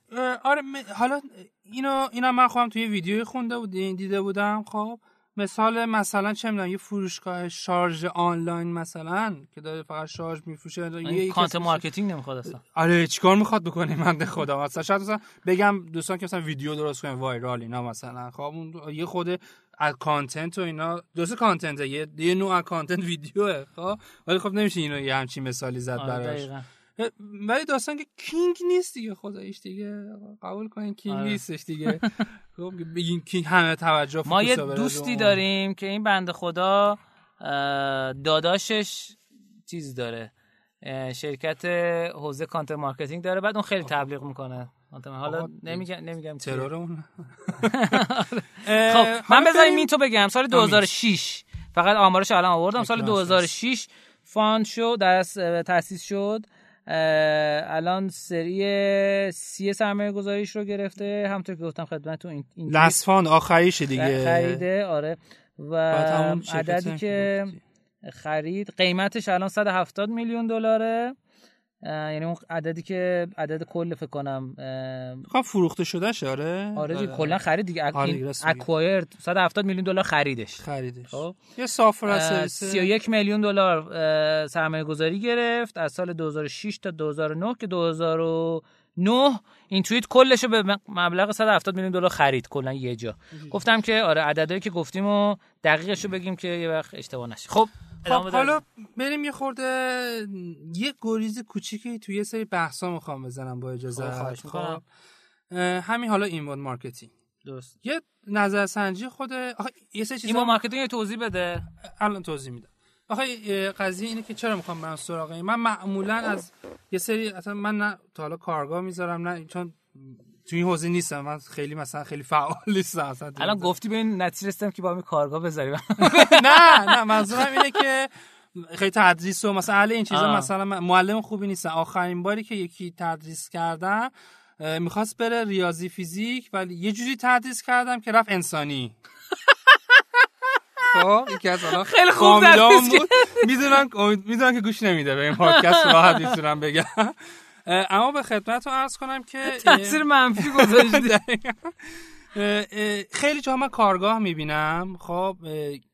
B: آره حالا اینو اینا من خودم توی ویدیوی خونده بودین دیده بودم خب؟ مثال مثلا چه می‌دونم یه فروشگاه شارژ آنلاین مثلا که داره فقط شارژ میفروشه
A: یه کانت مارکتینگ نمی‌خواد اصلا.
B: آره چیکار می‌خواد بکنه؟ من خدا. مثلا شاید مثلا بگم دوستان که مثلا ویدیو درست کنن وایرال اینا مثلا. خب اون یه خود از کانتنت و اینا. دوست کانتنت یه یه نوع کانتنت ویدیوه خب. ولی خب نمیشه اینو یه همچین مثالی زد آره براش. ولی داستان که king نیست دیگه خدایش دیگه. قبول کنین king آره. نیستش دیگه. خب بگین king همه توجه
A: ما یه دوستی داریم که این بنده خدا داداشش چیز داره شرکت حوزه content marketing داره بعد اون خیلی تبلیغ می‌کنه. حالا نمیگم نمیگم
B: ترور اون.
A: خب من بذاریم این تو بگم سال 2006 فقط آمارش الان آوردم سال 2006 found شد در تاسیس شد. الان series C سرمایه گذاریش رو گرفته همطور که گفتم خدمتتون این, این
B: لسفان آخریشه دیگه.
A: خریده آره. و عددی که خرید قیمتش الان 170 میلیون دلاره. یعنی اون عددی که عدد کل فکر کنم
B: خب فروخته شده آره.
A: آره دیگه کلا خرید دیگه. اکوایرد 170 میلیون دلار خریدش.
B: خریدش. خب. یه سافر
A: 31 میلیون دلار سرمایه گذاری گرفت. از سال 2006 تا 2009 که 2009 این توییت کلش به مبلغ 170 میلیون دلار خرید کلا یه جا. گفتم که آره عددی که گفتیم و دقیقش رو بگیم که یه وقت اشتباه نشه. خب.
B: خب حالا بریم یه خورده یه گریز کوچیکی توی یه سری بحثا می‌خوام بزنم با اجازه. خب همین حالا inbound marketing
A: درست.
B: یه نظرسنجی خود آخه یه سری
A: چیزا marketing توضیح بده.
B: الان توضیح میدم. آخه قضیه اینه که چرا می‌خوام من سراغ من معمولا از یه سری اصلا من نه تا حالا کارگاه می‌ذارم نه چون توی این حوزه نیستم. من خیلی مثلا خیلی فعال نیستم
A: اصلا الان گفتی به این نتیجه رسیدم که با همین کارگاه بذاریم.
B: نه نه منظورم اینه که خیلی تدریس و مثلا اهل این چیزا مثلا معلم خوبی نیستم آخرین باری که یکی تدریس کردم می‌خواست بره ریاضی فیزیک ولی یه جوری تدریس کردم که رفت انسانی. خب یکی از
A: خیلی خوب بود.
B: می‌دونن می‌دونن که گوش نمیده به این پادکست راحت می‌تونم بگم. اما به خدمت رو عرض کنم که
A: تاثیر منفی گذاشته
B: خیلی جا من کارگاه می‌بینم. خب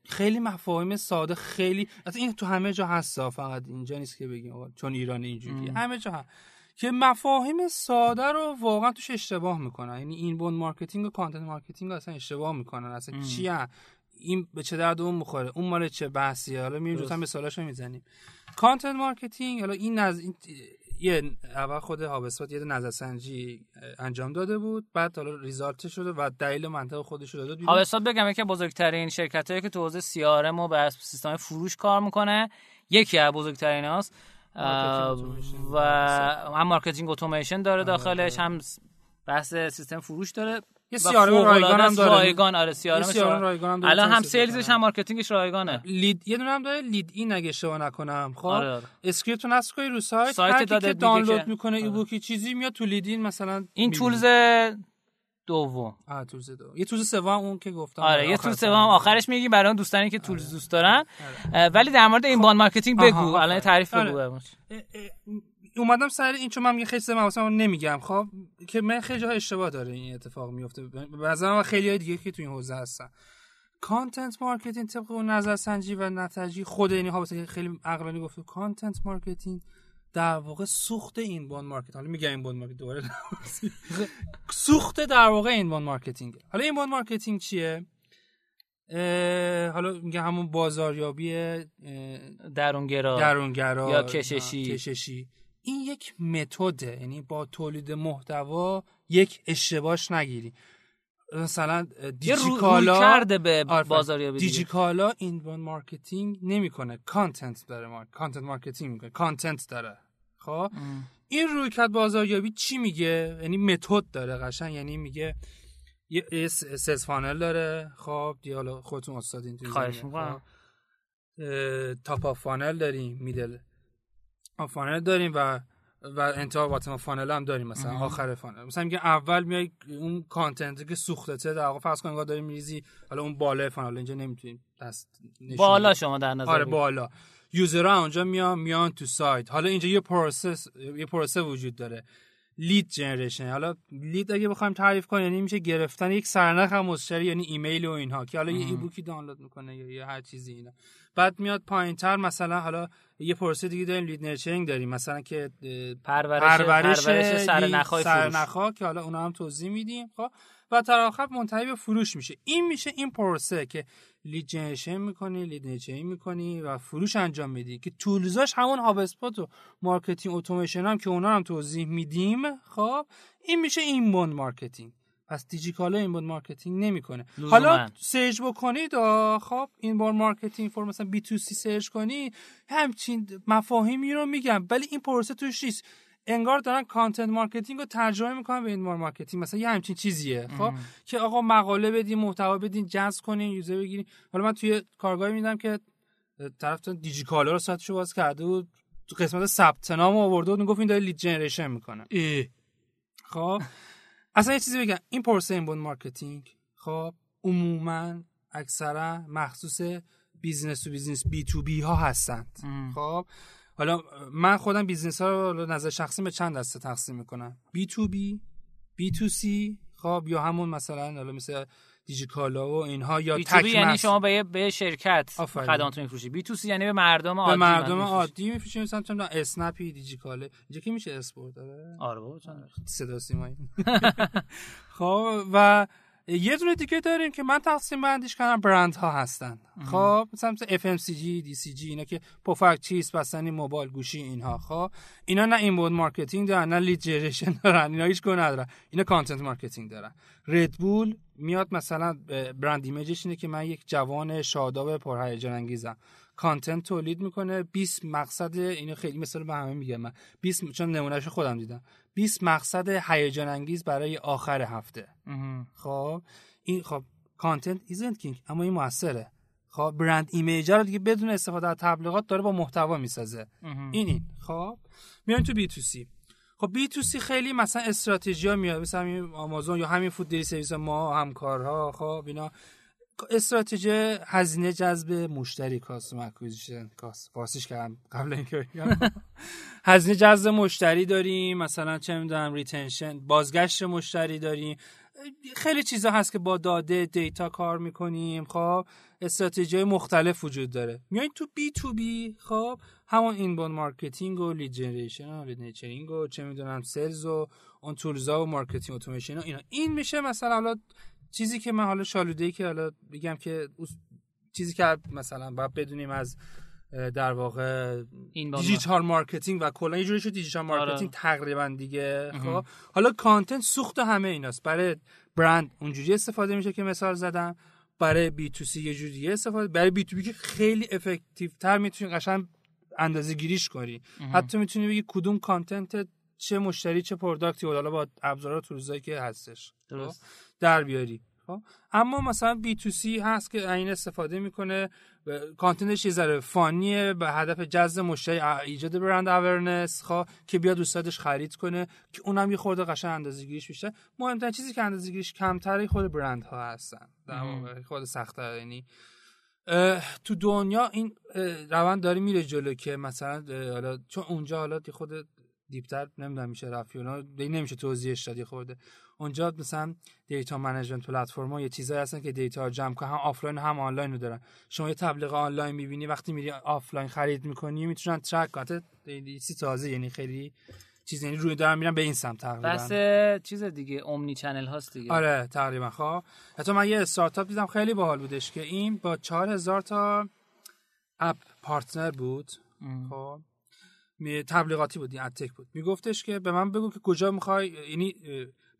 B: خیلی مفاهیم ساده خیلی این تو همه جا هست فقط اینجا نیست که بگیم. چون ایران اینجوری همه جا هست. که مفاهیم ساده رو واقعا توش اشتباه می‌کنن. یعنی inbound marketing و content marketing اصلا اشتباه می‌کنن. اصلا چی این به چه درد اون می‌خوره؟ اون مال چه بحثیه؟ حالا میریم مثالاشو می‌زنیم. content marketing حالا این نز... یه اول خود HubSpot یه نظرسنجی انجام داده بود. بعد حالا result شده و دلیل منطق خودش رو داد
A: هابسپات بگم که بزرگترین شرکت هایی که تو حوزه CRM و به سیستم فروش کار می‌کنه یکی از بزرگترین هاست. و هم مارکتینگ اتوماسیون داره داخلش هم بحث سیستم فروش داره.
B: یه سیارم رایگان هم داره.
A: رایگان آره سیارم رایگان الان هم سیلزش هم مارکتینگش رایگانه.
B: لید یه دونه هم داره لید این اگه اشتباه نکنم. خب؟ آره آره. اسکریپت نصب کنی رو سایت. سایت داده که دانلود می‌کنه آره. ایبوکی چیزی میاد تو لیدین مثلا
A: این تولز دوم.
B: آ تولز دوم. یه تولز سوم اون که گفتم.
A: آره یه تولز سوم. آخرش میگی برای اون دوستانی که tools آره. دوست دارن. آره. ولی در مورد این خب. bound marketing بگو. الان تعریف بگو
B: اومدم سر این چون من میگه خیلی رو نمیگم. خب که من خیلی جاها اشتباه داره این اتفاق میفته بعضا خیلی های دیگه که تو این حوزه هستن. content marketing طبق اون نظرسنجی و نتیجه خود اینی ها خیلی عقلانی گفته. content marketing در واقع سوخت inbound market حالا میگم inbound market دوباره سوخت در واقع inbound marketing حالا inbound marketing چیه؟ حالا میگه همون بازاریابی
A: درونگرا
B: درونگرا
A: یا کششی.
B: کششی. این یک متده یعنی با تولید محتوا یک اشتباهش نگیری. مثلا دیجیکالا
A: کرده به بازاریابی
B: دیجیکالا inbound marketing نمی‌کنه. content داره ما content marketing می‌کنه. content داره. خب؟ این روی کرد بازاریابی چی میگه؟ یعنی متد داره قشنگ. یعنی میگه یه sales funnel داره. خب؟ دیالا خودتون استادین تو
A: خواهش می‌کنم.
B: top funnel داریم middle funnel داریم و و انتها bottom funnel هم داریم مثلا آخر funnel مثلا میگه اول میای اون content که سوخته در واقع فرض کن داریم میریزی حالا اون بالا funnel اینجا نمی‌تونیم دست
A: بالا شما در نظر
B: آره بالا. user ها اونجا میان میان تو سایت حالا اینجا یه process یه پروسه وجود داره. lead generation حالا lead اگه بخوایم تعریف کنیم یعنی میشه گرفتن یک سرنخ مشتری یعنی ایمیل و اینها که حالا یه ایبوکی دانلود می‌کنه یا یه هر چیزی اینا. بعد میاد پایینتر مثلا حالا یه پروسه دیگه داریم lead nurturing داریم. مثلا که
A: پرورش پرورش, پرورش سرنخهای
B: سرنخا که حالا اونا هم توضیح میدیم خب. و آخر منتهی به فروش میشه. این میشه این پروسه که lead generation می‌کنی lead nurturing می‌کنی و فروش انجام میدی. که tools اش همون HubSpot و marketing automation هم که اونا هم توضیح میدیم خب این میشه inbound marketing پس دیجیکالا inbound marketing نمی‌کنه حالا search بکنید خب inbound marketing for مثلا B2C search کنی همچین مفاهیمی رو میگم ولی این پروسه توش نیست. انگار دارن content marketing رو ترجمه می‌کنن به inbound marketing مثلا یه همچین چیزیه خب؟ که آقا مقاله بدین محتوا بدین جذب کنین user بگیرین. حالا من توی کارگاهی میدم که طرف دیجیکالا رو سایتشو باز کرده بود تو قسمت ثبت نام آورده بود گفت این داره lead generation می‌کنه. خب؟ اصلا یه چیزی بگم. این پرسه inbound marketing خب؟ عموما اکثرا مخصوص business to business B2B ها هستند. خب؟ حالا من خودم business ها رو نظر شخصی به چند دسته تقسیم می‌کنم. بی تو بی B2C خب یا همون مثلا حالا مثل دیجیکالا و اینها یا
A: تک یعنی شما به به شرکت خدمات میفروشید. بی تو سی یعنی به مردم عادی
B: به مردم عادی میفروشید. مثلا چون اسنپی دیجیکالا. اینجا کی میشه support داره؟
A: آره بابا
B: صدا سیمایی. خب و یه دونه دیگه داریم که من تقسیم بندیش کنم برند ها هستن خب مثلا مثل FMCG, CPG اینا که پفک چیز بستنی موبایل گوشی اینها. خب اینا نه inbound marketing دارن نه lead generation دارن اینا هیچ گونه ندارن. اینا content marketing دارن. ردبول میاد مثلا brand image ش اینه که من یک جوان شاداب پرهیجان انگیزم. content تولید می‌کنه 20 مقصد اینو خیلی مثلا به همه میگم من. 20 چون نمونهش خودم دیدم. 20 مقصد هیجان انگیز برای آخر هفته. خب این خب content isn't king اما این موثره. خب brand image رو دیگه بدون استفاده از تبلیغات داره با محتوا می‌سازه. این این خب میان تو بی تو سی خب بی تو سی خیلی مثلا استراتژی ها میاد مثلا همین آمازون یا همین food delivery service ما همکارها خب اینا. استراتژی هزینه جذب مشتری customer acquisition cost فارسیش کردم قبل اینکه هزینه جذب مشتری داریم مثلا چه می‌دونم retention بازگشت مشتری داریم. خیلی چیزا هست که با داده data کار می‌کنیم خب. استراتژی مختلف وجود داره. میایین تو B2B خب. همون inbound marketing و lead generation و lead nurturing و چه می‌دونم sales و اون tools ا و marketing automation اینا. این میشه مثلا حالا چیزی که من حالا شالوده ای که حالا بگم که چیزی که مثلا باید بدونیم از در واقع این digital marketing و کلا یه جوری شد digital marketing تقریبا دیگه خب؟ حالا content سوخت همه ایناست. برای برند اونجوری استفاده میشه که مثال زدم. برای B2C یه جوری استفاده برای B2B که خیلی effective تر می‌تونی قشنگ اندازه گیریش کنی حتی می‌تونی بگی کدوم content چه مشتری چه product ی حالا با ابزارات tools ایی که هستش درست. در بیاری خب. اما مثلا B2C هست که این استفاده می‌کنه. content ش یه ذره fun یه. به هدف جذب مشتری ایجاد brand awareness خب که بیاد دوستادش خرید کنه که اونم یه خورده قشنگ اندازه‌گیریش بیشتر. مهمترین چیزی که اندازه‌گیریش کمتره خود برند ها هستن. در واقع خود سخته یعنی تو دنیا این روند داره میره جلو که مثلا حالا چون اونجا حالا خود deep تر نمی‌دونم میشه رفت اونا نمیشه توضیحش داد خورده. اونجا مثلا data management platform یه چیزایی هستن که data رو جمع هم آفلاین هم آنلاین رو دارن. شما یه تبلیغ آنلاین می‌بینی وقتی میری آفلاین خرید می‌کنی می‌تونن track کنن سی تازه یعنی خیلی چیز یعنی روی دارن میرن به این سمت تقریبا.
A: بس چیز دیگه اومنی چنل هاست دیگه.
B: آره تقریبا. خب حتی من یه استارتاپ دیدم خیلی باحال بودش که این با 4000 تا اپ پارتنر بود. خب تبلیغاتی بود این اتک بود. میگفتش که به من بگو که کجا می‌خوای یعنی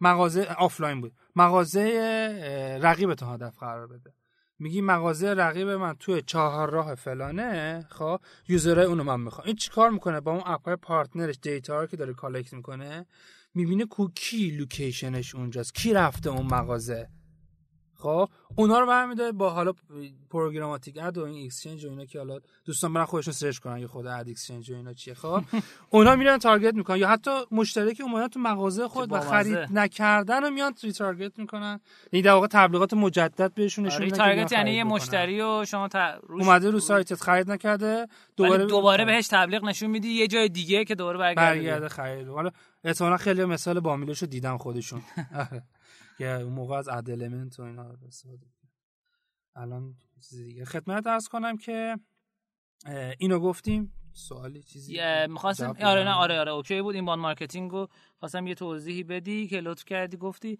B: مغازه آفلاین بود. مغازه رقیب هدف قرار بده. میگی مغازه رقیب من توی چهار راه فلانه خب user های اونو من می‌خوام. این چیکار می‌کنه؟ با اون app partner ش data که داره collect می‌کنه می‌بینه کو کی location ش اونجاست کی رفته اون مغازه. خب اونا رو برمیداره با حالا programmatic ad و این اکسچنج و اینا که حالا دوستان برن خودشون سرچ کنن یا خود ad exchange و اینا چیه. خب اونا میرن target می‌کنن یا حتی مشتری که اومدن تو مغازه خود و خرید نکردن و میان retarget می‌کنن. این در واقع تبلیغات مجدد بهشون نشون
A: میدن target یعنی یه مشتری و شما تا
B: روش اومده رو سایتت خرید نکرده
A: دوباره دوباره بهش تبلیغ نشون میدی یه جای دیگه که دوباره برگرده.
B: برگرده خرید. حالا احتمالاً خیلی مثال بامیلو شو دیدم خودشون. که اون موقع از ad element و اینا استفاده الان چیز دیگه. خدمت عرض کنم که اینو گفتیم. سوالی چیزی
A: می‌خواستم آره نه آره آره okay بود. inbound marketing رو خواستم یه توضیحی بدی که لطف کردی گفتی.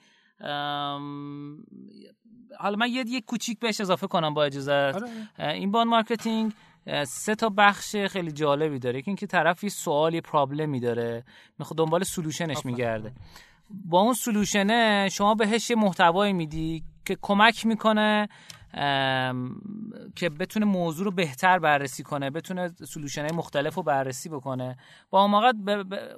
A: حالا من یه یه کوچیک بهش اضافه کنم با اجازه آره. inbound marketing سه تا بخش خیلی جالبی داره. که اینکه طرف یه سوالی problem ی داره. می‌خواد دنبال solution ش میگرده. با اون solution ه شما بهش یه محتوایی میدی که کمک می‌کنه که بتونه موضوع رو بهتر بررسی کنه بتونه solution های مختلف رو بررسی بکنه با اون موقع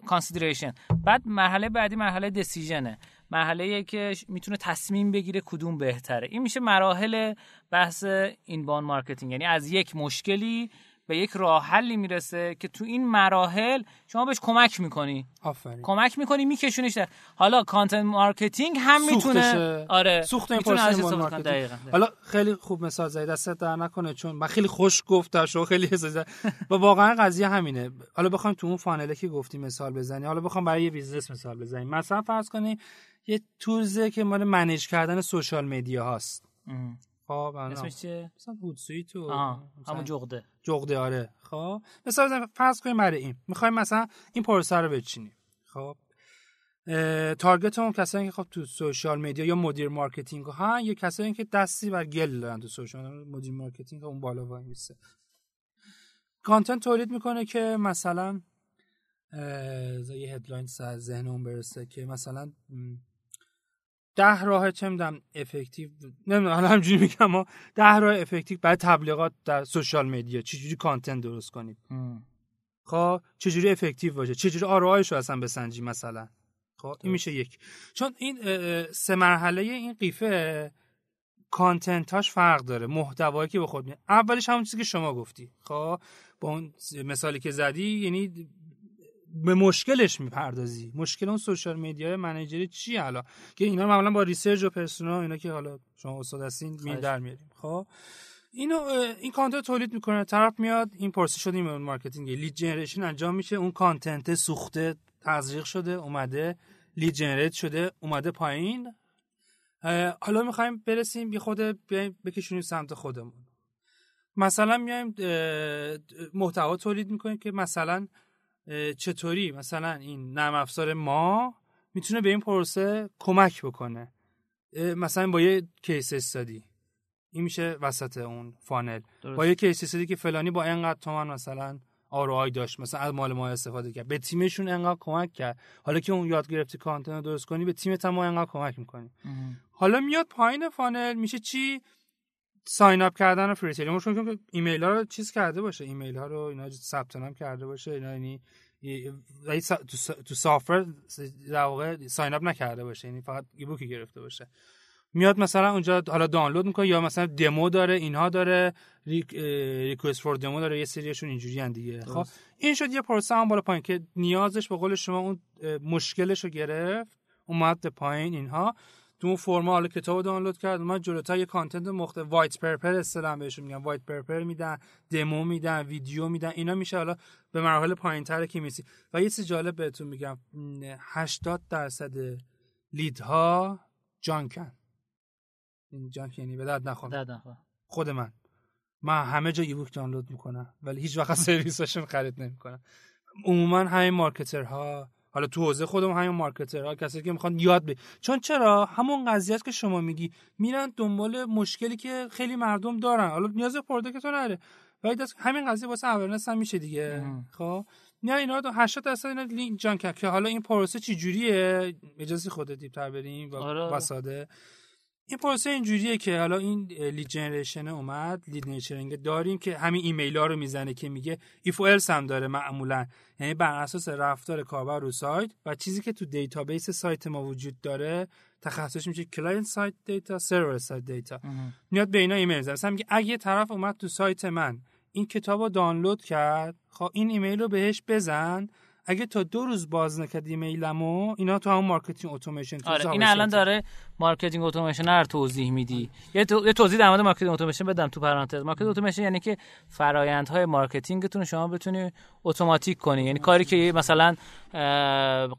A: consideration بعد مرحله بعدی مرحله decision ه مرحله که می‌تونه تصمیم بگیره کدوم بهتره. این میشه مراحل بحث inbound marketing یعنی از یک مشکلی به یک راه حلی می‌رسه که تو این مراحل شما بهش کمک می‌کنی.
B: آفرین.
A: کمک می‌کنی میکشونیش در حالا content marketing هم می‌تونه. آره
B: سوخت این پروسه. حالا خیلی خوب مثال زدی دستت درد نکنه چون من خیلی خوش گفت شو خیلی حس زد و واقعا قضیه همینه. حالا بخوایم تو اون funnel ه که گفتی مثال بزنی. حالا بخوام برای یه business مثال بزنیم. مثلا فرض کنی یه تولزه که مال manage کردن social media هاست. خب
A: اسمش چیه؟
B: مثلا Hootsuite و
A: آها
B: مثلا
A: همون جغده.
B: جغده آره. خب مثلا فرض کنیم برای این. می‌خوایم مثلا این پروسه رو بچینیم. خب target اون کسایی که خب تو social media یا مدیر marketing ها یا کسایی که دستی بر گل دارن تو social media marketing اون بالا وای میسه. content تولید می‌کنه که مثلا یه headline سر ذهن اون برسه که مثلا ده راه چه می‌دونم effective نمی‌دونم حالا همینجوری میگم ده راه effective برای تبلیغات در social media چجوری content درست کنید. خب چجوری effective باشه؟ چجوری ROI ش رو اصلا بسنجی مثلا؟ خب این میشه یک. چون این سه مرحله این قیفه content اش فرق داره. محتوایی که به خود می اولش همون چیزی که شما گفتی. خب با اون مثالی که زدی یعنی به مشکلش می‌پردازی. مشکل اون social media manager ی چیه حالا؟ که اینا معمولا با research و persona اینا که حالا شما استاد هستین می در میاریم. خب؟ اینو این content تولید می‌کنه. طرف میاد این پرسه شده email marketing lead generation انجام میشه. اون content سوخته تزریق شده اومده lead generate شده اومده پایین. حالا می‌خوایم برسیم یه خود بیایم بکشونیم سمت خودمون. مثلا میایم محتوا تولید می‌کنیم که مثلا چطوری؟ مثلا این نرم افزار ما می‌تونه به این پروسه کمک بکنه. مثلا با یه case study. این میشه وسط اون funnel
A: درست.
B: با یه case study که فلانی با اینقدر تومن مثلا R داشت مثلا از مال ما استفاده کرد. به تیمشون انقدر کمک کرد. حالا که اون یاد گرفتی content رو درست کنی به تیمت هم ما انقدر کمک می‌کنی. حالا میاد پایین funnel میشه چی؟ sign up کردن و free trial ممکنه که ایمیل ها رو چیز کرده باشه ایمیل ها رو اینا ثبت نام کرده باشه اینا یعنی ولی تو سا- تو software در واقع sign up نکرده باشه یعنی فقط ebook ی گرفته باشه. میاد مثلا اونجا حالا دانلود می‌کنه یا مثلا دمو داره اینها داره request for demo داره یه سریشون اینجوری ان دیگه. خب. این شد یه پروسه هم بالا پایین که نیازش به قول شما اون مشکلش رو گرفت اومد پایین اینها. تو اون form ا حالا کتاب دانلود کرد اومد جلوتر یه content مختلف white paper اصطلاحا بهشون میگن. white paper میدن دمو میدن ویدیو میدن. اینا میشه حالا به مراحل پایینتر که میسی و یه چیز جالب بهتون میگم. م، 80 درصد lead ها junk ن. این junk یعنی به درد نخور. خود من. من همه جا ebook دانلود می‌کنم ولی هیچ وقت سرویساشون خرید نمی‌کنم. عموما همین marketer ها حالا تو حوزه خودم همین marketer ها کسایی که می‌خوان یاد بگیرن. چون چرا؟ همون قضیه است که شما میگی میرن دنبال مشکلی که خیلی مردم دارن. حالا نیاز به product نداره. ولی دست همین قضیه واسه awareness هم میشه دیگه. خب؟ نه اینا رو 80 درصد اینا lead junk ه حالا این پروسه چی جوریه اجازه خودت deep تر بریم. و
A: آره،
B: ساده. این پروسه اینجوریه که حالا این lead generation اومد lead nurturing داریم که همین ایمیل ها رو می‌زنه که میگه if و else هم داره معمولا. یعنی بر اساس رفتار کاربر رو سایت و چیزی که تو database سایت ما وجود داره تخصصش میشه client side data server side
A: data.
B: میاد به اینا ایمیل می‌زنه. مثلا میگه اگه طرف اومد تو سایت من این کتاب رو دانلود کرد خب این ایمیل رو بهش بزن اگه تا دو روز باز نکرد ایمیلمو اینا تو همون marketing اتوماسیون
A: آره این الان داره marketing اتوماسیون رو توضیح میدی. یه, تو... یه توضیح در مورد marketing اتوماسیون بدم تو پرانتز. marketing اتوماسیون یعنی که فرایندهای marketing تون شما بتونی اتوماتیک کنی. یعنی کاری که مثلا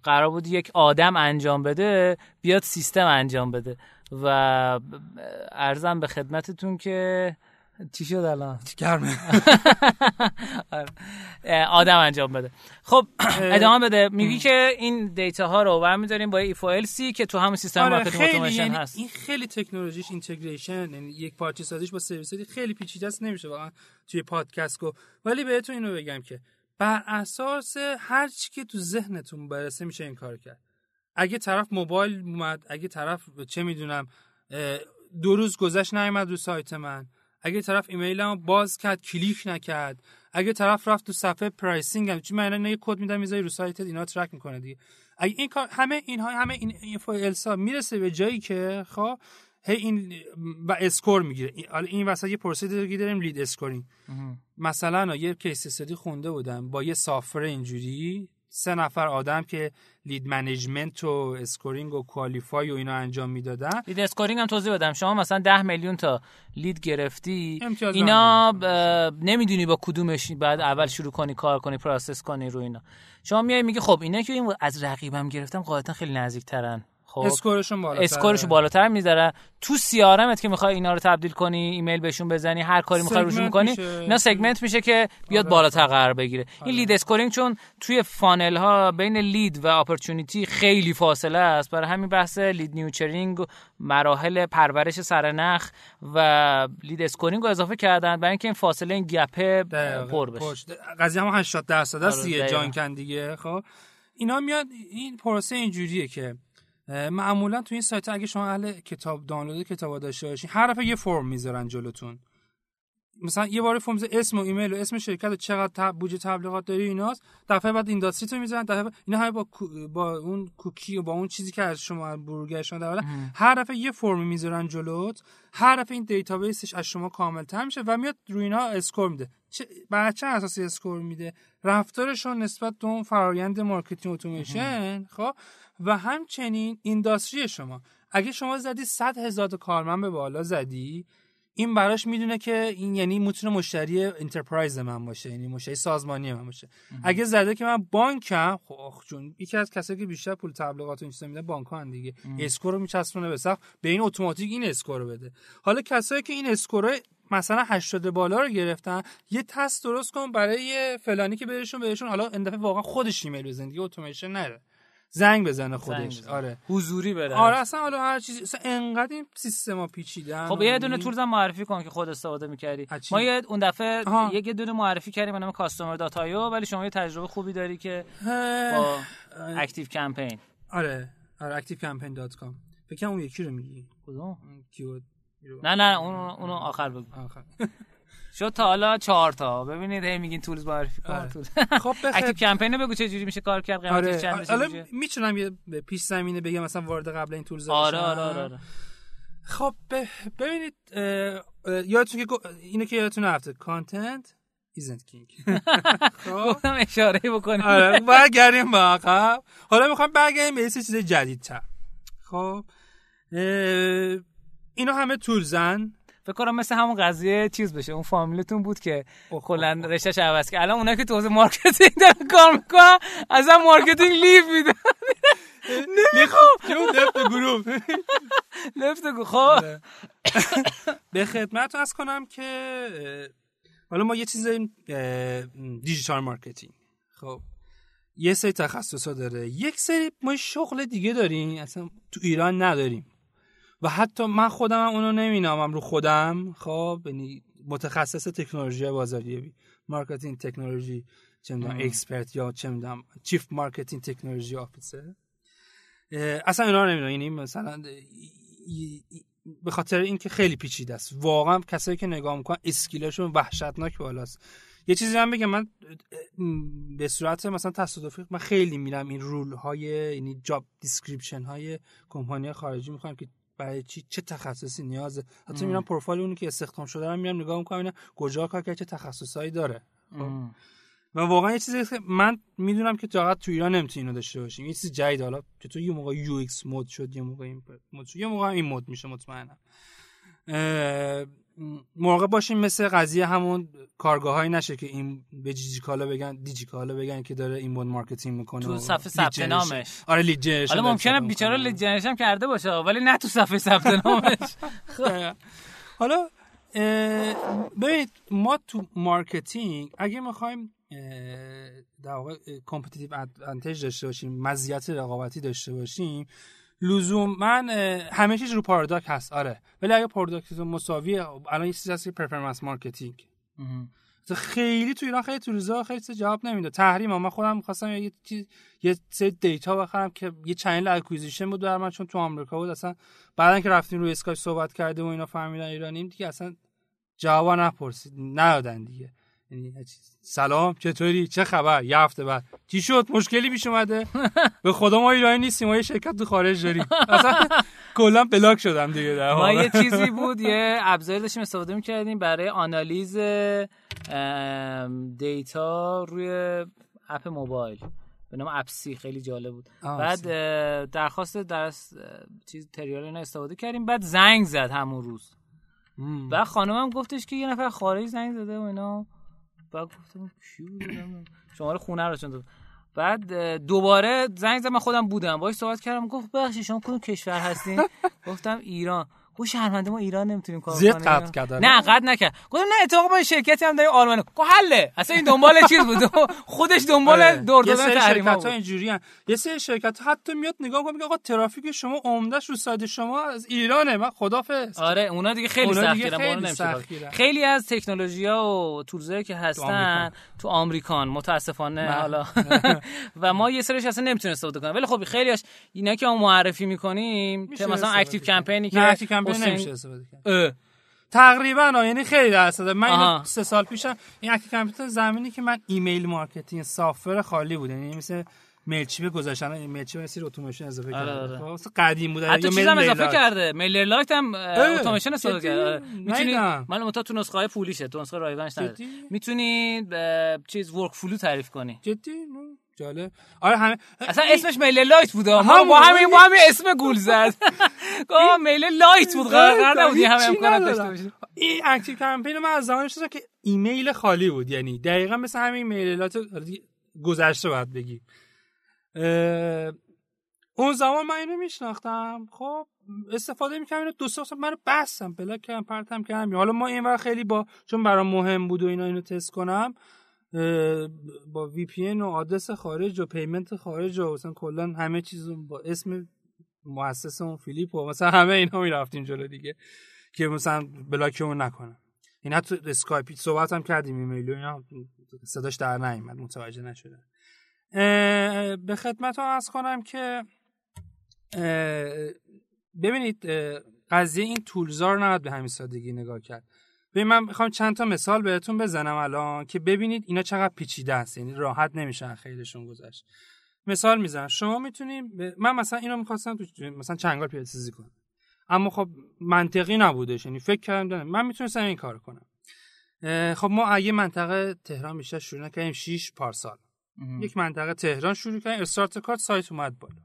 A: قرار بود یک آدم انجام بده بیاد سیستم انجام بده. و عرضم به خدمتتون که چی شد الان؟
B: گرمه؟
A: آره. آدم انجام بده. خب ادامه بده. میگی که این data ها رو برمی‌داریم با ایف سی که تو همون سیستم
B: آره
A: marketing
B: خیلی
A: اتوماسیون
B: یعنی
A: هست.
B: این خیلی تکنولوژیش integration یعنی یک پارچه سازیش با سرویس خیلی پیچیده است نمیشه واقعا توی پادکست گفت. ولی بهتون اینو بگم که بر اساس هر چی که تو ذهنتون برسه میشه این کار کرد. اگه طرف موبایل اومد اگه طرف چه می‌دونم دو روز گذشت نیومد رو سایت من. اگه طرف ایمیلمو باز کرد کلیک نکرد. اگه طرف رفت تو صفحه pricing هم چون من یه کد میدم می‌ذاری رو سایت اینا track می‌کنه دیگه. اگه این کار همه اینها همه این if و else ا می‌رسه به جایی که خب هی این score می‌گیره. حالا این وسط یه پروسه دیگه داریم lead scoring مثلا یه case study خونده بودم با یه software اینجوری. سه نفر آدم که lead management و scoring و qualify و اینا انجام می‌دادن.
A: lead scoring هم توضیح بدم. شما مثلا 10 میلیون تا lead گرفتی اینا نمی‌دونی با کدومش بعد اول شروع کنی کار کنی process کنی رو اینا. شما میای میگی خب اینا که این از رقیبم گرفتم قاعدتا خیلی نزدیک ترن خب
B: score شون بالاتر
A: score شو بالاتر می‌ذاره. تو CRM ت که می‌خوای اینا رو تبدیل کنی ایمیل بهشون بزنی هر کاری می‌خوای روشون کنی اینا segment میشه که بیاد بالاتر قرار بگیره. این lead scoring چون توی funnel ها بین lead و opportunity خیلی فاصله است. برای همین بحث lead nurturing مراحل پرورش سرنخ و lead scoring رو اضافه کردن. برای اینکه این فاصله این gap ه پر بشه.
B: قضیه هم 80 درصد است دیگه جان کن دیگه خب. اینا میاد این پروسه اینجوریه که معمولا تو این سایت اگه شما اهل کتاب دانلود کتاب داشته باشین هر دفعه یه فرم می‌ذارن جلوتون. مثلا یه بار فرم اسم و ایمیل و اسم شرکت و چقدر بودجه تبلیغات داری ایناست دفعه بعد industry تو می‌ذارن دفعه اینا همه با با اون کوکی و با اون چیزی که از شما برگر شما هر دفعه یه فرم می‌ذارن جلوت هر دفعه این database ش از شما کامل تر میشه و میاد روی اینا score میده. چه بر چه اساسی score میده؟ رفتارشون نسبت به اون فرآیند marketing اتوماسیون خب؟ و همچنین industry شما. اگه شما زدی 100 هزار کارمند به بالا زدی این براش می‌دونه که این یعنی می‌تونه مشتری enterprise من باشه یعنی مشتری سازمانی من باشه. اگه زده که من بانکم خب چون یکی از کسایی که بیشتر پول تبلیغات و این میده بانک ها دیگه. score رو میچسبونه به سقف به این اتوماتیک این score رو بده. حالا کسایی که این score مثلا 80 بالا رو گرفتن یه تست درست کن برای فلانی که بهشون بهشون حالا اندفعه واقعا خودش ایمیل بزنه دیگه اتوماسیون نره. زنگ بزنه خودش.
A: بزنه.
B: آره.
A: حضوری بره.
B: آره اصلا حالا هر چیزی اصلا انقدر این سیستما پیچیدن
A: خب یه دونه tools معرفی کن که خود استفاده می‌کردی. ما یه اون دفعه یک دونه معرفی کردیم به نام Customer.io ولی شما یه تجربه خوبی داری که با ActiveCampaign
B: آره. آره activecampaign.com فکر اون یکی رو میگی.
A: کدوم؟
B: keyword
A: نه نه اون اونو آخر بگو.
B: آخر.
A: شد تا حالا چهار تا. ببینید هی میگین tools معرفی کن
B: آره.
A: tools
B: خب
A: ActiveCampaign بگو چه جوری میشه کار کرد قیمتش
B: آره.
A: چند میشه
B: حالا؟ می‌تونم یه پیش زمینه بگم مثلا وارد قبل این tools
A: آره؟ آره آره, آره.
B: خب ببینید یادتون که اینو که یادتون رفته content isn't king. خب.
A: گفتم اشاره بکنیم.
B: آره برگردیم به عقب. حالا می‌خوام برگردیم به یه چیز جدیدتر. خب اینا همه تولزن
A: فکر کنم مثل همون قضیه چیز بشه اون فامیلتون بود که کلا رشتهش عوض کرد. الان اونایی که تو مارکتینگ دارن کار می‌کنن از هم مارکتینگ لیف میدن
B: خب که اون دفت گروه.
A: لفت گو خب.
B: به خدمت از کنم که حالا ما یه چیز digital marketing. خب یه سری تخصصا داره. یک سری ما شغل دیگه داریم اصلا تو ایران نداریم. و حتی من خودم هم اونو نمینامم رو خودم. خب یعنی متخصص تکنولوژی بازاریابی marketing technology چه می‌دونم expert یا چه می‌دونم chief marketing technology officer. اصلا اینا نمی‌دونم. یعنی مثلا به خاطر اینکه خیلی پیچیده است. واقعا کسایی که نگاه می‌کنن skill شون وحشتناک بالاست یه چیزی هم بگم من به صورت مثلا تصادفی من خیلی میرم این role های یعنی job description های کمپانی خارجی می‌خوام که برای چی؟ چه تخصصی نیازه؟ حتی میرم پروفایل اونی که استخدام شده رو میرم نگاه می‌کنم اینا کجا کار کرده چه تخصصایی داره. خب. و واقعا یه چیزی که من می‌دونم که فقط تو ایران نمی‌تونی اینو داشته باشیم. یه چیز جدید حالا که تو یه موقع UX مد شد یه موقع این مد شد یه موقع این مد میشه مطمئنم. موقع باشیم مثل قضیه همون کارگاه های نشه که این به دیجی کالا بگن دیجی کالا بگن که داره inbound marketing می‌کنه
A: تو صفحه ثبت. نامش
B: آره lead generation
A: حالا ممکنه بیچاره. lead generation کرده باشه ولی نه تو صفحه ثبت نامش
B: حالا اه، ببینید ما تو marketing اگه می‌خوایم در واقع competitive advantage داشته باشیم مزیت رقابتی داشته باشیم لزوم من همه چیز رو پاراداک هست آره. ولی اگه پاراداکت مساویه الان یه چیزی هست که پرفورمنس مارکتینگ خیلی تو ایران خیلی تو روزا خیلی چیز جواب نمیده. تحریم ها. من خودم می‌خواستم یه چیز یه سری دیتا بخرم که یه چنل اکوزیشن بود در من چون تو آمریکا بود. اصلا بعدن که رفتیم روی اسکایپ صحبت کرده و اینا فهمیدن ایرانیم دیگه اصلا جواب نپرسید ندادن دیگه. سلام چطوری؟ چه خبر؟ یه هفته بعد. چی شد؟ مشکلی پیش اومده؟ به خدا ما ایرانی نیستیم ما یه شرکت تو خارج داریم. اصلا کلا بلاک شدم دیگه در
A: ما یه چیزی بود یه ابزاری داشتیم استفاده می‌کردیم برای آنالیز دیتا روی اپ موبایل. به نام اپسی خیلی جالب بود. بعد درخواست درس چیز تریال اینا استفاده کردیم. بعد زنگ زد همون روز. بعد خانمم گفتش که یه نفر خارج زنگ زده و اینا. بعد گفتم کی بود؟ شماره خونه رو چند بعد دوباره زنگ زد من خودم بودم. باهاش صحبت کردم گفت بخشی شما کدوم کشور هستین؟ گفتم ایران. گفت شهرمنده ما ایران نمی‌تونیم کار
B: کنیم. زیاد کرد.
A: نه قطع نکرد. گفتم نه اتفاقا با شرکتی هم داریم آلمان گفت حله. اصلا این دنبال چیز بود. خودش دنبال آره. دور دادن تحریم بود.
B: اینجوری یه سری شرکت حتی میاد نگاه کنه آقا ترافیک شما عمدهش رو سایت شما از ایرانه. من خدافظ.
A: آره اونا دیگه خیلی سختگیرن. خیلی از تکنولوژی‌ها و تولزایی که هستن تو آمریکان متاسفانه حالا. و ما یه سریش اصلا نمی‌تونیم استفاده کنیم. ولی خب خیلیاش اینا که ما معرفی می‌کنیم که مثلا اکتیو کمپینی که
B: کمپین نمیشه استفاده کرد. تقریبا یعنی خیلی درصد. من سه سال پیشم این اکتیو کمپیوتر زمینی که من ایمیل مارکتینگ سافر خالی بود. یعنی مثل میل گذاشتن میل چیپ سری اتوماسیون اضافه کرده آره آره. خب، قدیم بود
A: حتی چیزم اضافه کرده. MailerLite هم اتوماسیون استفاده کرده. می‌تونی من متا تو نسخه های پولیشه تو نسخه رایگانش نداره می‌تونی چیز workflow تعریف کنی.
B: جدی؟ جالب. آره همه
A: اصلا اسمش MailerLite بود ما با همین با همین اسم گول زد. گفت MailerLite بود قرار نبود همه امکانات داشته باشه
B: این ActiveCampaign من از زمانش که ایمیل خالی بود. یعنی دقیقا مثل همین MailerLite گذشته باید بگی اون زمان من اینو میشناختم. خب استفاده می‌کنم دو سه منو بستم. بلاک کردم پرتم کردم. حالا ما این خیلی با چون برام مهم بود و اینا اینو تست کنم. با VPN و آدرس خارج و payment خارج و مثلا کلا همه چیز با اسم مؤسس اون فیلیپ و مثلا همه اینا می‌رفتیم جلو دیگه که مثلا بلاکمون نکنم این حتی اسکایپ صحبت هم کردیم ایمیل و اینا صداش در نیومد متوجه نشده به خدمت از کنم که ببینید قضیه این تولزار نباید به همین سادگی نگاه کرد. ببین من می‌خوام چند تا مثال بهتون بزنم الان که ببینید اینا چقدر پیچیده است یعنی راحت نمیشن خیلیشون گذشت. مثال می‌زنم. شما می‌تونیم من مثلا اینو می‌خواستم تو مثلا چنگال پیاده سازی کنم. اما خب منطقی نبودش. یعنی فکر کردم من می‌تونستم این کار کنم. خب ما اگه منطقه تهران بیشتر شروع نکنیم 6 پارسال. یک منطقه تهران شروع کردیم استارت کارت سایت اومد بالا.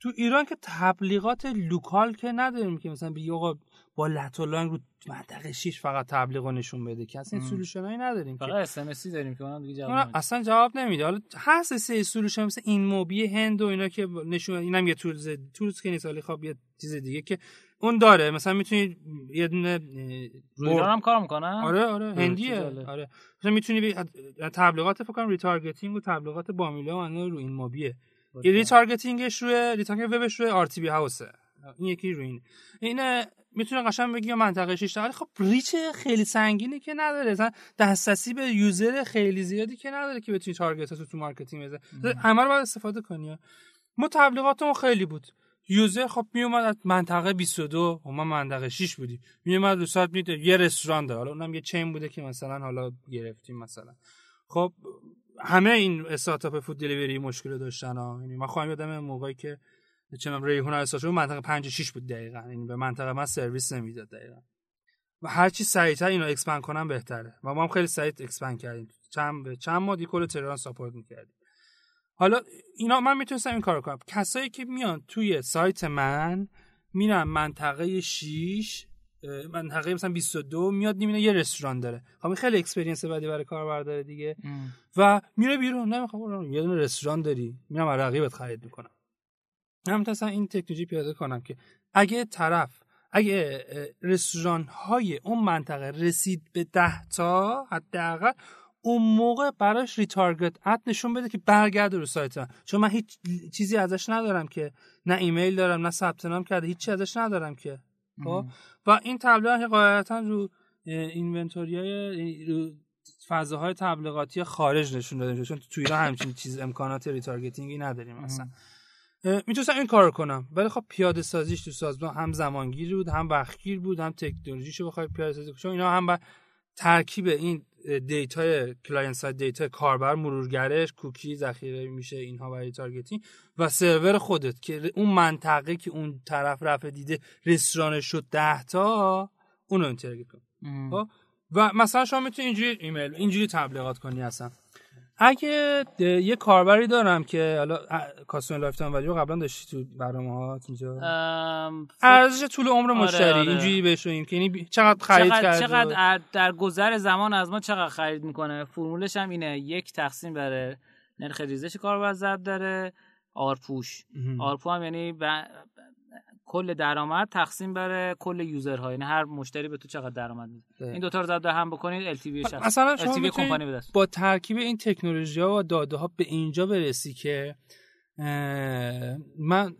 B: تو ایران که تبلیغات local که نداریم که مثلا بگی آقا با lat long رو منطقه 6 فقط تبلیغ نشون بده که اصلا solution هایی نداریم
A: فقط اس ام داریم که اونم دیگه جواب
B: اصلا جواب نمیده. حالا هست سه solution مثل این موبی هند و اینا که نشون اینم یه tools tools که نیست ولی خب یه چیز دیگه که اون داره. مثلا می‌تونی یه دونه
A: روی هم کار می‌کنه
B: آره آره هندیه آره. مثلا می‌تونی بی... تبلیغات فکر کنم retargeting و تبلیغات بامیلا و رو این موبیه یه retargeting ش روی retarget وبش روی RTB House ه این یکی روی این. اینه می‌تونه قشنگ بگی منطقه 6 ولی خب reach خیلی سنگینی که نداره. مثلا دسترسی به user خیلی زیادی که نداره که بتونی target اتو تو marketing بزنی. همه رو باید استفاده کنی. ما تبلیغاتمون خیلی بود. user خب میومد از منطقه 22 و ما منطقه 6 بودیم. میومد رو سایت میده یه رستوران داره. حالا اونم یه chain بوده که مثلا حالا گرفتیم مثلا. خب همه این استارتاپ food delivery مشکل داشتن ها. یعنی من خواهم یادم موقعی که چنم ریحون رو منطقه 5 6 بود دقیقا. یعنی به منطقه من سرویس نمی‌داد دقیقا. و هر چی سریعتر اینو expand کنم بهتره. و ما هم خیلی سریع expand کردیم. چند چند ماه کل تهران support می‌کردیم. حالا اینا من می‌تونستم این کارو کنم. کسایی که میان توی سایت من میرن منطقه 6 منطقه مثلا 22 میاد می‌بینه یه رستوران داره. خب خیلی experience بعدی برای کاربر داره دیگه. ام. و میره بیرون. نمی‌خوام یه دونه رستوران داری. میرم از رقیبت خرید می‌کنم. من مثلا این تکنولوژی پیاده کنم که اگه طرف اگه رستوران های اون منطقه رسید به ده تا حداقل اون موقع براش retarget ad نشون بده که برگرده رو سایت من چون من هیچ چیزی ازش ندارم که. نه ایمیل دارم نه ثبت نام کرده. هیچی ازش ندارم که. خب؟ و این تبلیغات قاعدتا رو inventory رو فضاهای تبلیغاتی خارج نشون داده چون تو ایران همچین چیز امکانات retargeting ی نداریم مثلا می‌تونستم این کار کنم. ولی خب پیاده سازیش تو سازمان هم زمانگیر بود هم وقتگیر بود هم تکنولوژیشو بخوای پیاده سازی چون اینا هم با ترکیب این data client side data کاربر مرورگرش کوکی ذخیره میشه اینها برای targeting. و سرور خودت که اون منطقه که اون طرف رفته دیده رستوران شد 10 تا اونو integrate کن. خب؟ و مثلا شما می‌تونی اینجوری ایمیل اینجوری تبلیغات کنی اصلا. اگه یه کاربری دارم که حالا customer lifetime value قبلا داشتی تو برنامه ها اینجا ارزش طول عمر آره، مشتری آره. اینجوری بهش که یعنی چقدر خرید
A: چقدر
B: کرده؟
A: چقدر در گذر زمان از ما چقدر خرید می‌کنه؟ فرمولش هم اینه یک تقسیم بر نرخ ریزش کاربر ضرب داره ARPU ش. ARPU هم یعنی کل درآمد تقسیم بر کل user ها. یعنی هر مشتری به تو چقدر درآمد میده. این دو تا رو هم بکنید. LTV شخص
B: مثلا شما کمپانی به با ترکیب این تکنولوژی ها و داده ها به اینجا برسی که من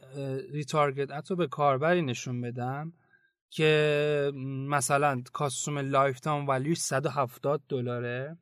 B: retarget ad تو به کاربری نشون بدم که مثلا customer lifetime value ش 170 دلاره.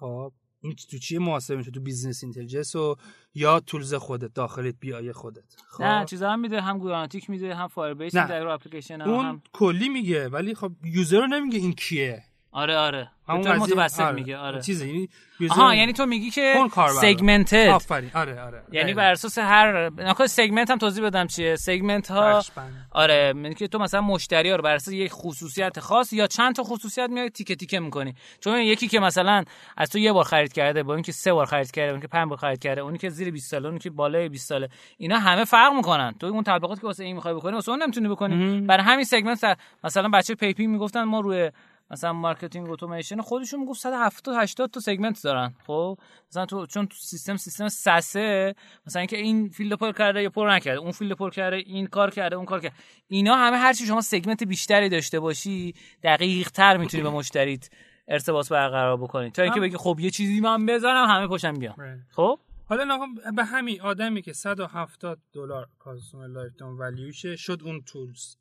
B: خب. این تو چیه محاسبه میشه؟ تو business intelligence و یا tools خودت داخلت بیای خودت.
A: خب. نه چیزا هم میده هم گویانتیک میده هم Firebase میده رو اپلیکیشن
B: اون
A: هم
B: کلی میگه ولی خب user رو نمیگه این کیه.
A: آره آره. همون متوسط آره. میگه آره.
B: چیزه یعنی
A: آها یعنی تو میگی که segmented
B: آفرین. آره آره
A: یعنی بر اساس هر نکو segment هم توضیح بدم چیه. segment ها آره یعنی که تو مثلا مشتری ها رو بر اساس یک خصوصیت خاص یا چند تا خصوصیت میای تیکه تیکه می‌کنی. چون یکی که مثلا از تو یه بار خرید کرده با اینکه سه بار خرید کرده اون که پنج بار خرید کرده اونی که زیر 20 ساله اونی که بالای 20 ساله اینا همه فرق می‌کنن. تو اون تبلیغاتی که واسه این می‌خوای بکنی واسه اون نمی‌تونی بکنی. برای همین segment مثلا بچه پیپی می‌گفتن ما روی مثلا marketing automation خودشون می‌گفت 170 80 تا segment دارن. خب مثلا تو چون تو سیستم سیستم سسه مثلا اینکه این field پر کرده یا پر نکرده اون field پر کرده این کار کرده اون کار کرده. اینا همه هر چی شما segment بیشتری داشته باشی دقیق تر می‌تونی به مشتریت ارتباط برقرار بکنی. تا اینکه بگی خب یه چیزی من بزنم همه پشم بیان. خب؟
B: حالا به همین آدمی که 170 دلار customer life value شه شد اون tools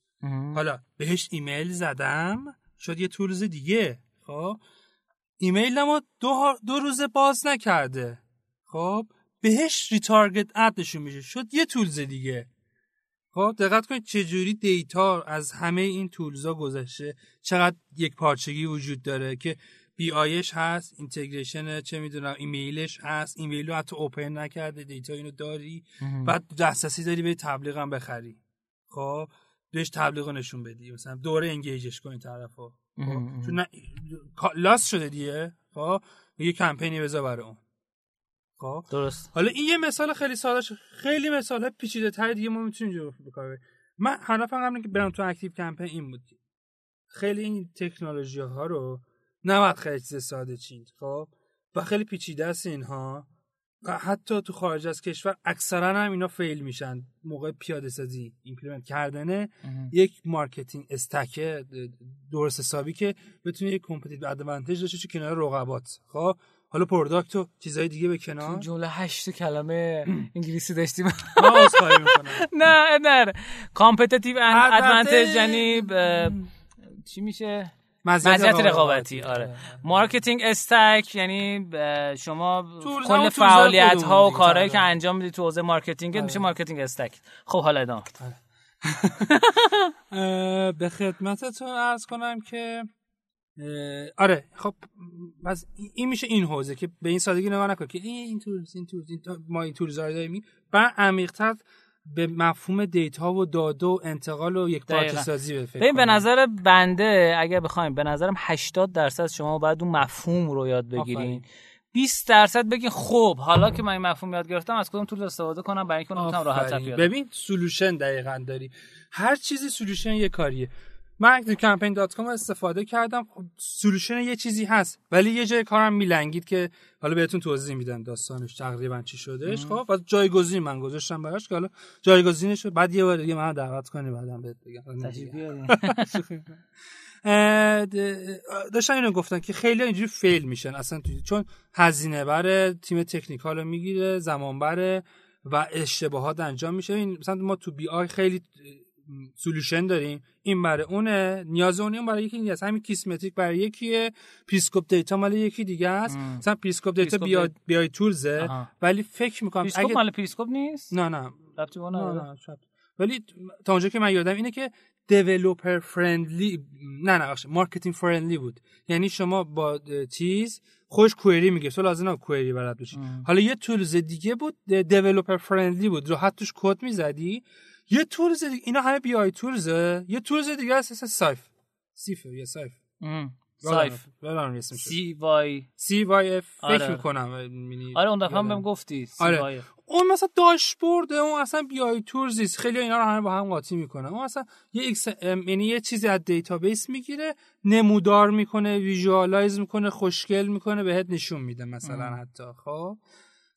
B: حالا بهش ایمیل زدم. شد یه tools دیگه. خب؟ ایمیل ما دو, دو روز باز نکرده. خب؟ بهش retarget ad نشون میشه. شد یه tools دیگه. خب؟ دقت کنید چجوری data از همه این tools ا گذشته. چقدر یک پارچگی وجود داره که BI ش هست integration چه می‌دونم ایمیلش هست. ایمیل رو حتی open نکرده data اینو داری. بعد دسترسی داری به تبلیغ هم بخری. خب؟ بهش تبلیغ نشون بدی. مثلا دوباره engage ش کنی طرفو. خب؟ چون loss شده دیگه. خب؟ یه کمپینی بذار برای اون.
A: خب؟ درست.
B: حالا این یه مثال خیلی ساده خیلی مثال پیچیده تر دیگه ما می‌تونیم جو بکار من هدفم قبل که برم تو ActiveCampaign این بود. خیلی این تکنولوژی ها رو نباید خیلی چیز ساده چیند. خب؟ و خیلی پیچیده است اینها. حتی تو خارج از کشور اکثرا هم اینا fail میشن. موقع پیاده سازی implement کردنه یک marketing stack درست حسابی که بتونه یک competitive advantage داشته باشه کنار رقبات. خب؟ حالا product و چیزای دیگه به کنار.
A: جمله هشت کلمه انگلیسی داشتیم. نه نه. competitive advantage یعنی چی میشه؟ مزیت رقابتی. آره. marketing stack یعنی شما کل فعالیت ها و کارهایی که انجام میدی تو حوزه marketing میشه marketing stack. خب حالا ادامه
B: به خدمتتون عرض کنم که آره خب پس این میشه این حوزه که به این سادگی نگاه نکن که این tools این tools این ما این tools رو داریم بعد عمیق‌تر به مفهوم data و داده و انتقال و یک سازی
A: ببین به نظر بنده اگر بخوایم به نظرم 80 درصد شما باید اون مفهوم رو یاد بگیرین. 20 درصد بگین خب حالا که من این مفهوم یاد گرفتم از کدوم tool استفاده کنم؟ برای اینکه بتونم راحت
B: ببین solution دقیقا داری. هر چیزی solution یه کاریه. من Campaign.com استفاده کردم. خب solution یه چیزی هست ولی یه جای کارم میلنگید که حالا بهتون توضیح میدم داستانش تقریبا چی شدهش. خب و جایگزین من گذاشتم براش که حالا جایگزینش بعد یه بار دیگه من دعوت کنی بعدم بهت بگم. داشتن اینو گفتن که خیلی اینجوری fail میشن. اصلا چون هزینه بره تیم technical رو می‌گیره زمان بره و اشتباهات انجام میشه. این مثلا ما تو BI خیلی solution داریم. این برای اونه. نیاز اون برای یکی دیگه است. همین Kissmetrics برای یکیه. Periscope Data مال یکی دیگه است. مثلا Periscope Data BI BI tools ه ولی فکر می‌کنم
A: Periscope اگه... مال Periscope نیست؟
B: نه نه.
A: نه, نه,
B: ولی تا اونجا که من یادم اینه که developer friendly نه نه marketing friendly بود. یعنی شما با چیز خوش query میگه. تو لازم query بلد باشی حالا یه tools دیگه بود developer friendly بود. راحت توش کد می‌زدی. یه تولز دیگه اینا همه بی آی تولزه یه تولز دیگه هست سایف. سیفر یا سایف.
A: سایف.
B: سی
A: وای.
B: سی وای اف. فکر
A: آره.
B: می‌کنم
A: آره اون دفعه هم بهم گفتی. سی
B: آره. اون مثلا داشبورد اون اصلا بی آی تورز خیلی اینا رو همه با هم قاطی می‌کنه. اون اصلا یه ایکس یعنی یه چیزی از دیتابیس می‌گیره نمودار می‌کنه ویژوالایز می‌کنه خوشگل می‌کنه بهت نشون میده مثلا
A: ام.
B: حتی. خب؟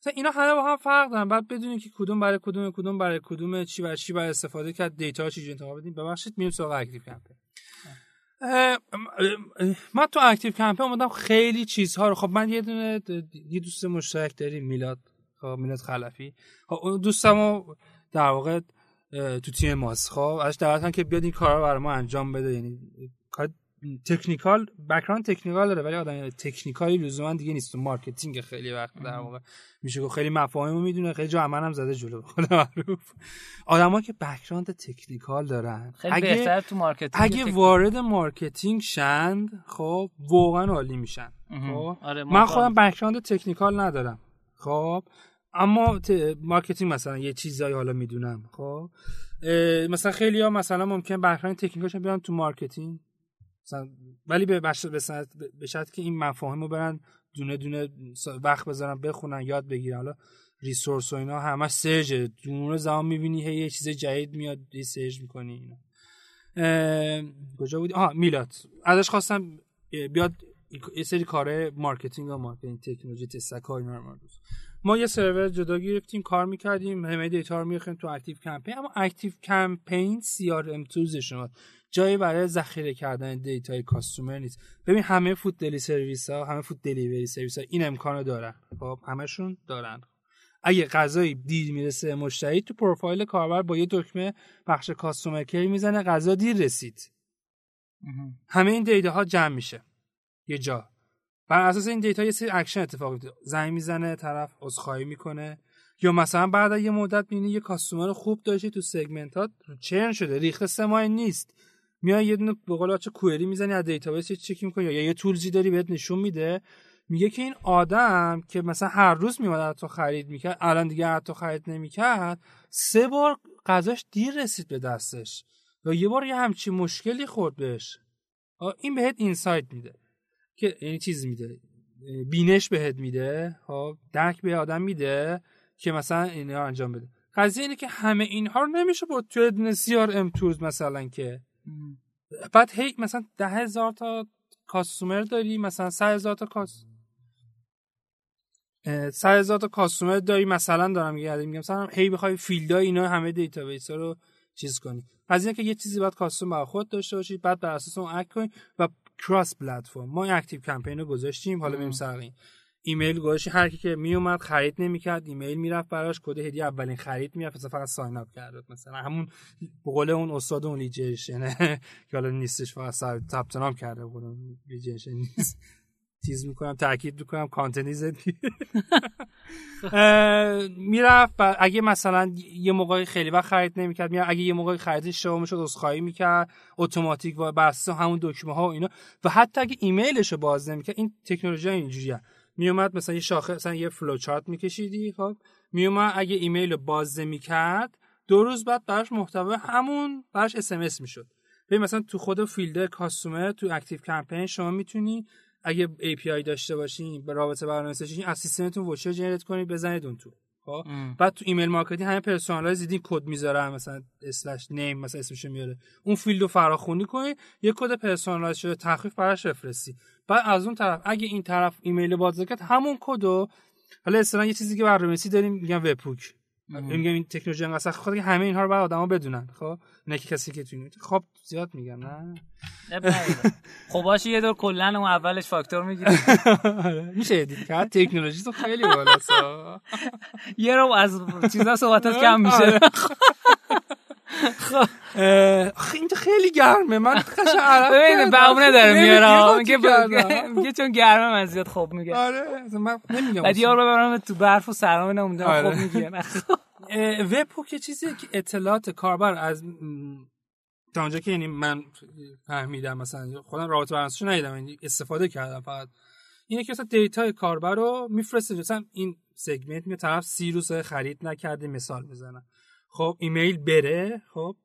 B: مثلا اینا همه با هم فرق دارن. بعد بدونی که کدوم برای کدوم کدوم برای کدوم چی برای چی برای استفاده کرد data چی انتخاب بدیم. ببخشید میریم سراغ ActiveCampaign من تو ActiveCampaign اومدم خیلی چیزها رو خب من یه دونه یه دوست مشترک داریم میلاد. خب میلاد خلفی. خب دوستمو در واقع تو تیم ماست. خب ازش دعوت که بیاد این کارا برای ما انجام بده. یعنی کار technical background technical داره ولی آدم technical ی لزوما دیگه نیست. تو marketing خیلی وقت در واقع میشه گفت خیلی مفاهیمو می‌دونه خیلی جا هم زده جلو خود معروف. آدما که background technical دارن
A: خیلی
B: اگه
A: بهتر تو marketing
B: اگه. وارد marketing شند خب واقعا عالی میشن. خب؟
A: آره
B: من خودم background technical ندارم. خب؟ اما. marketing مثلا یه چیزایی حالا می‌دونم. خب؟ مثلا خیلی ها مثلا ممکن background technical شون بیان تو marketing. ولی به. به شرطی که این مفاهیم رو برن دونه دونه وقت بذارن بخونن یاد بگیرن. حالا resource و اینا همش search دونه زمان می‌بینی هی یه چیز جدید میاد یه search می‌کنی اینا. کجا بودی؟ آها میلاد. ازش خواستم بیاد یه سری کار marketing و marketing technology stack اینا رو ما یه سرور جدا گرفتیم کار می‌کردیم همه data رو می‌خوایم تو ActiveCampaign اما ActiveCampaign CRM tools شما جایی برای ذخیره کردن data ی customer نیست. ببین همه food delivery service ها همه food delivery service ها این امکانو دارن. خب همشون دارن. اگه غذایی دیر می‌رسه مشتری تو پروفایل کاربر با یه دکمه بخش customer care می‌زنه غذا دیر رسید. همه این data ها جمع میشه. یه جا. بر اساس این data یه سری اکشن اتفاق میفته زنگ می‌زنه طرف عذرخواهی می‌کنه. یا مثلا بعد یه مدت می‌بینی یه customer خوب داشتی تو segment ات churn شده. ریخته سه ماه نیست. میای یه دونه به قول query می‌زنی از database check می‌کنی. یا یه tools ی داری بهت نشون میده. میگه که این آدم که مثلا هر روز میومد از تو خرید می‌کرد الان دیگه تو خرید نمی‌کرد سه بار غذاش دیر رسید به دستش. یا یه بار یه همچین مشکلی خورد بهش. این بهت insight میده. که یعنی چیز میده؟ بینش بهت میده؟ خب درک به آدم میده که مثلا اینا انجام بده. قضیه اینه که همه اینها رو نمیشه با توی دونه CRM tools مثلا که. بعد هی مثلا ده هزار تا customer داری مثلا سه هزار تا cus سه هزار تا customer داری مثلا دارم میگم میگم مثلا هی بخوای field ای اینا همه database ها رو چیز کنی. از اینکه یه چیزی باید custom برای خود داشته باشی بعد بر اساس اون act کنی و cross platform ما این ActiveCampaign رو گذاشتیم حالا. بریم سراغ این ایمیل گذاشتیم هر کی که میومد خرید نمی‌کرد ایمیل می‌رفت براش. کد هدیه اولین خرید می‌رفت. مثلا فقط ساین اپ کرد مثلا همون به قول اون استاد اون لیجنشنه که حالا نیستش فقط ثبت نام کرده بود. لیجنشن نیست. تیز می‌کنم تاکید می‌کنم کانتنیزت می‌رفت و اگه مثلا یه موقعی خیلی وقت خرید نمی‌کرد می‌رفت. اگه یه موقعی خرید اشتباه می‌شد عذرخواهی می‌کرد اتوماتیک و اساس همون دکمه ها و اینا. و حتی اگه ایمیلش رو باز نمی‌کرد این تکنولوژی اینجوریه. میومد مثلا یه شاخه مثلا یه فلو چارت میکشیدی خب. میومد اگه ایمیل رو باز نمی‌کرد دو روز بعد براش محتوا همون براش اس ام اس می‌شد. ببین مثلا تو خود field customer تو ActiveCampaign شما می‌تونی اگه API داشته باشین یه رابط برنامه‌نویسی داشتین از سیستمتون voucher generate کنید بزنید اون تو خب. بعد تو email marketing همه personalize دیدین کد می‌ذارن مثلا slash name مثلا اسمش میاره اون field رو فراخونی کنی یه کد personalize شده تخفیف براش بفرستی بعد از اون طرف اگه این طرف ایمیل باز کرد همون کدو حالا اصلا یه چیزی که برنامه‌نویسی داریم میگن webhook
A: مهم.
B: میگم این تکنولوژی انقدر سخت خود که همه اینها رو بعد آدما بدونن. خب؟ نه که کسی که تو خب زیاد میگم نه.
A: اب نداره. خب باشه یه دور کلا اون اولش فاکتور می‌گیری.
B: آره، میشه edit کرد تکنولوژی تو خیلی بالاست.
A: یه رو از چیزا صحبتات کم میشه.
B: آخه این تو خیلی گرمه. من قشنگ عرق
A: ببین. بهونه داره میاره
B: خب
A: میگه؟ میگه چون گرمه من زیاد خوب میگه.
B: آره من نمیگم
A: بعد یارو ببرم تو برف و سرما اینا اونجا
B: آره.
A: خوب میگه
B: وب که چیزی که اطلاعات کاربر از تا اونجا که یعنی من فهمیدم مثلا خودم رابطه برنامه‌نویسیشو ندیدم یعنی استفاده کردم فقط. اینه که مثلا دیتای کاربر رو میفرسته مثلا این سگمنت می طرف سی روز خرید نکرده مثال می‌زنم خب ایمیل بره؟ خب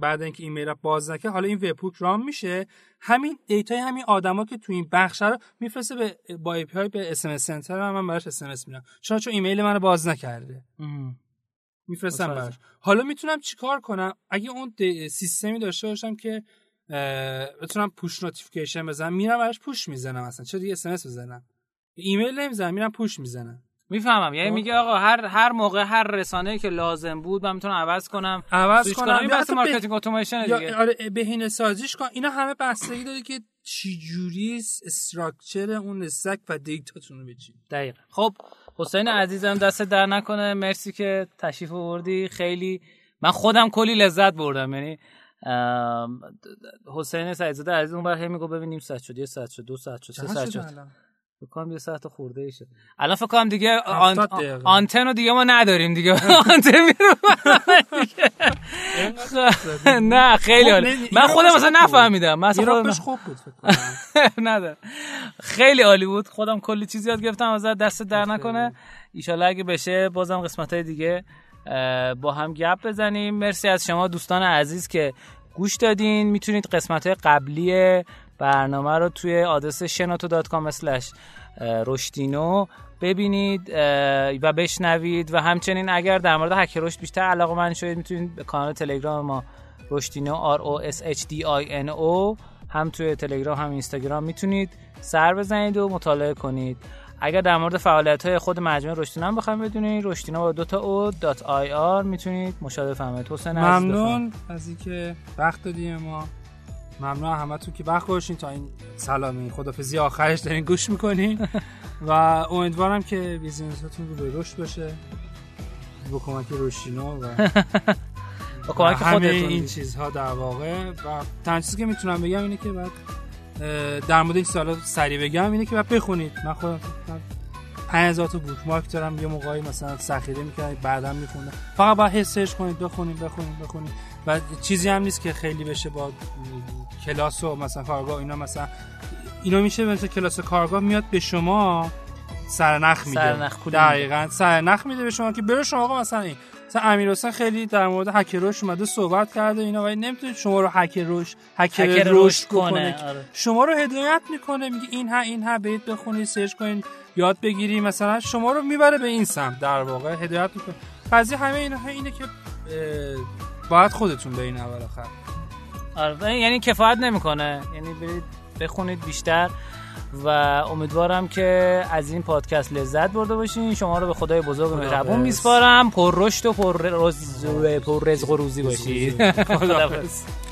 B: بعد اینکه ایمیل رو باز نکرد حالا این web run میشه. همین data ی همین آدما که تو این بخش رو میفرسته به با API به SMS center من براش اس ام اس میدم. چون چون ایمیل منو باز نکرده. میفرستم براش. حالا می‌تونم چیکار کنم؟ اگه اون سیستمی داشته باشم که بتونم push notification بزنم میرم براش push می‌زنم اصلا. چه دیگه اس ام اس بزنم؟ ایمیل نمی‌زنم میرم push می‌زنم.
A: می‌فهمم. یعنی خب. میگه آقا هر هر موقع هر رسانه‌ای که لازم بود من می‌تونم عوض کنم
B: عوض کنم.
A: این بحث marketing automation دیگه.
B: آره بهینه سازیش کن. اینا همه بستگی داره که چی جوری structure اون stack و data تون رو بچین
A: دقیقاً. خب حسین عزیزم دست در نکنه. مرسی که تشریف آوردی. خیلی من خودم کلی لذت بردم. یعنی حسین سعیدزاده عزیز اون بر هم میگه ببینیم ساعت شد یه ساعت شد دو ساعت شد سه ساعت شد فکر کنم یه ساعت خورده ای شد. الان فکر کنم دیگه آنتن رو دیگه ما نداریم دیگه. آنتن میرو نه خیلی
B: خب،
A: عالی. من خودم مثلا نفهمیدم. من
B: خودم خوب بود
A: نه خیلی عالی بود. خودم کلی چیزی یاد گرفتم از دست در نکنه. ایشالله اگه بشه بازم قسمت های دیگه با هم گپ بزنیم. مرسی از شما دوستان عزیز که گوش دادین. می‌تونید قسمت های قبلی برنامه رو توی آدرس shenoto.com رشدینو ببینید و بشنوید و همچنین اگر در مورد هک رشد بیشتر علاقه من شدید می‌تونید به کانال تلگرام ما رشدینو R O S H D I N O هم توی تلگرام هم اینستاگرام می‌تونید سر بزنید و مطالعه کنید. اگر در مورد فعالیت های خود مجموعه رشدینا هم بخوایم بدونید رشدینا با دو تا او دات آی آر می‌تونید مشاهده فرمایید حسین
B: ممنون از اینکه وقت دادیم ما. ممنون همتون که وقت گذاشتین تا این سلامی. خدافزی آخرش دارین گوش می‌کنین. و امیدوارم که بیزینستون رو به رشد باشه. با کمک روشینا و
A: با کمک
B: همه این چیزها در واقع. و تنها چیزی که می‌تونم بگم اینه که بعد در مورد این سالا سریع بگم اینه که بعد بخونید. من خودم 5000 تا بوک مارک دارم. یه موقعی مثلا ذخیره می‌کنید بعدا می‌خونم. فقط باید حسش کنید. بخونید بخونید بخونید. و چیزی هم نیست که خیلی بشه با کلاس و مثلا کارگاه اینا مثلا اینا میشه مثل کلاس کارگاه میاد به شما سرنخ میده.
A: سرنخ
B: دقیقاً. سرنخ میده به شما که بره شما آقا مثلا این. مثلا امیر حسین خیلی در مورد هکروش اومده صحبت کرده اینا ولی نمی‌تونید شما رو هکروش هکر رشد کنه آره. شما رو هدایت می‌کنه میگه این ها این ها برید بخونید سرچ کنید یاد بگیری مثلا شما رو می‌بره به این سمت در واقع هدایت می‌کنه. قضیه همه اینا اینه که باید خودتون به این اول آخر.
A: آره یعنی کفایت نمی‌کنه. یعنی برید بخونید بیشتر و امیدوارم که از این پادکست لذت برده باشین. شما رو به خدای بزرگ مهربون میسپارم. پر رشد و پر, رز... پر رزق و روزی باشید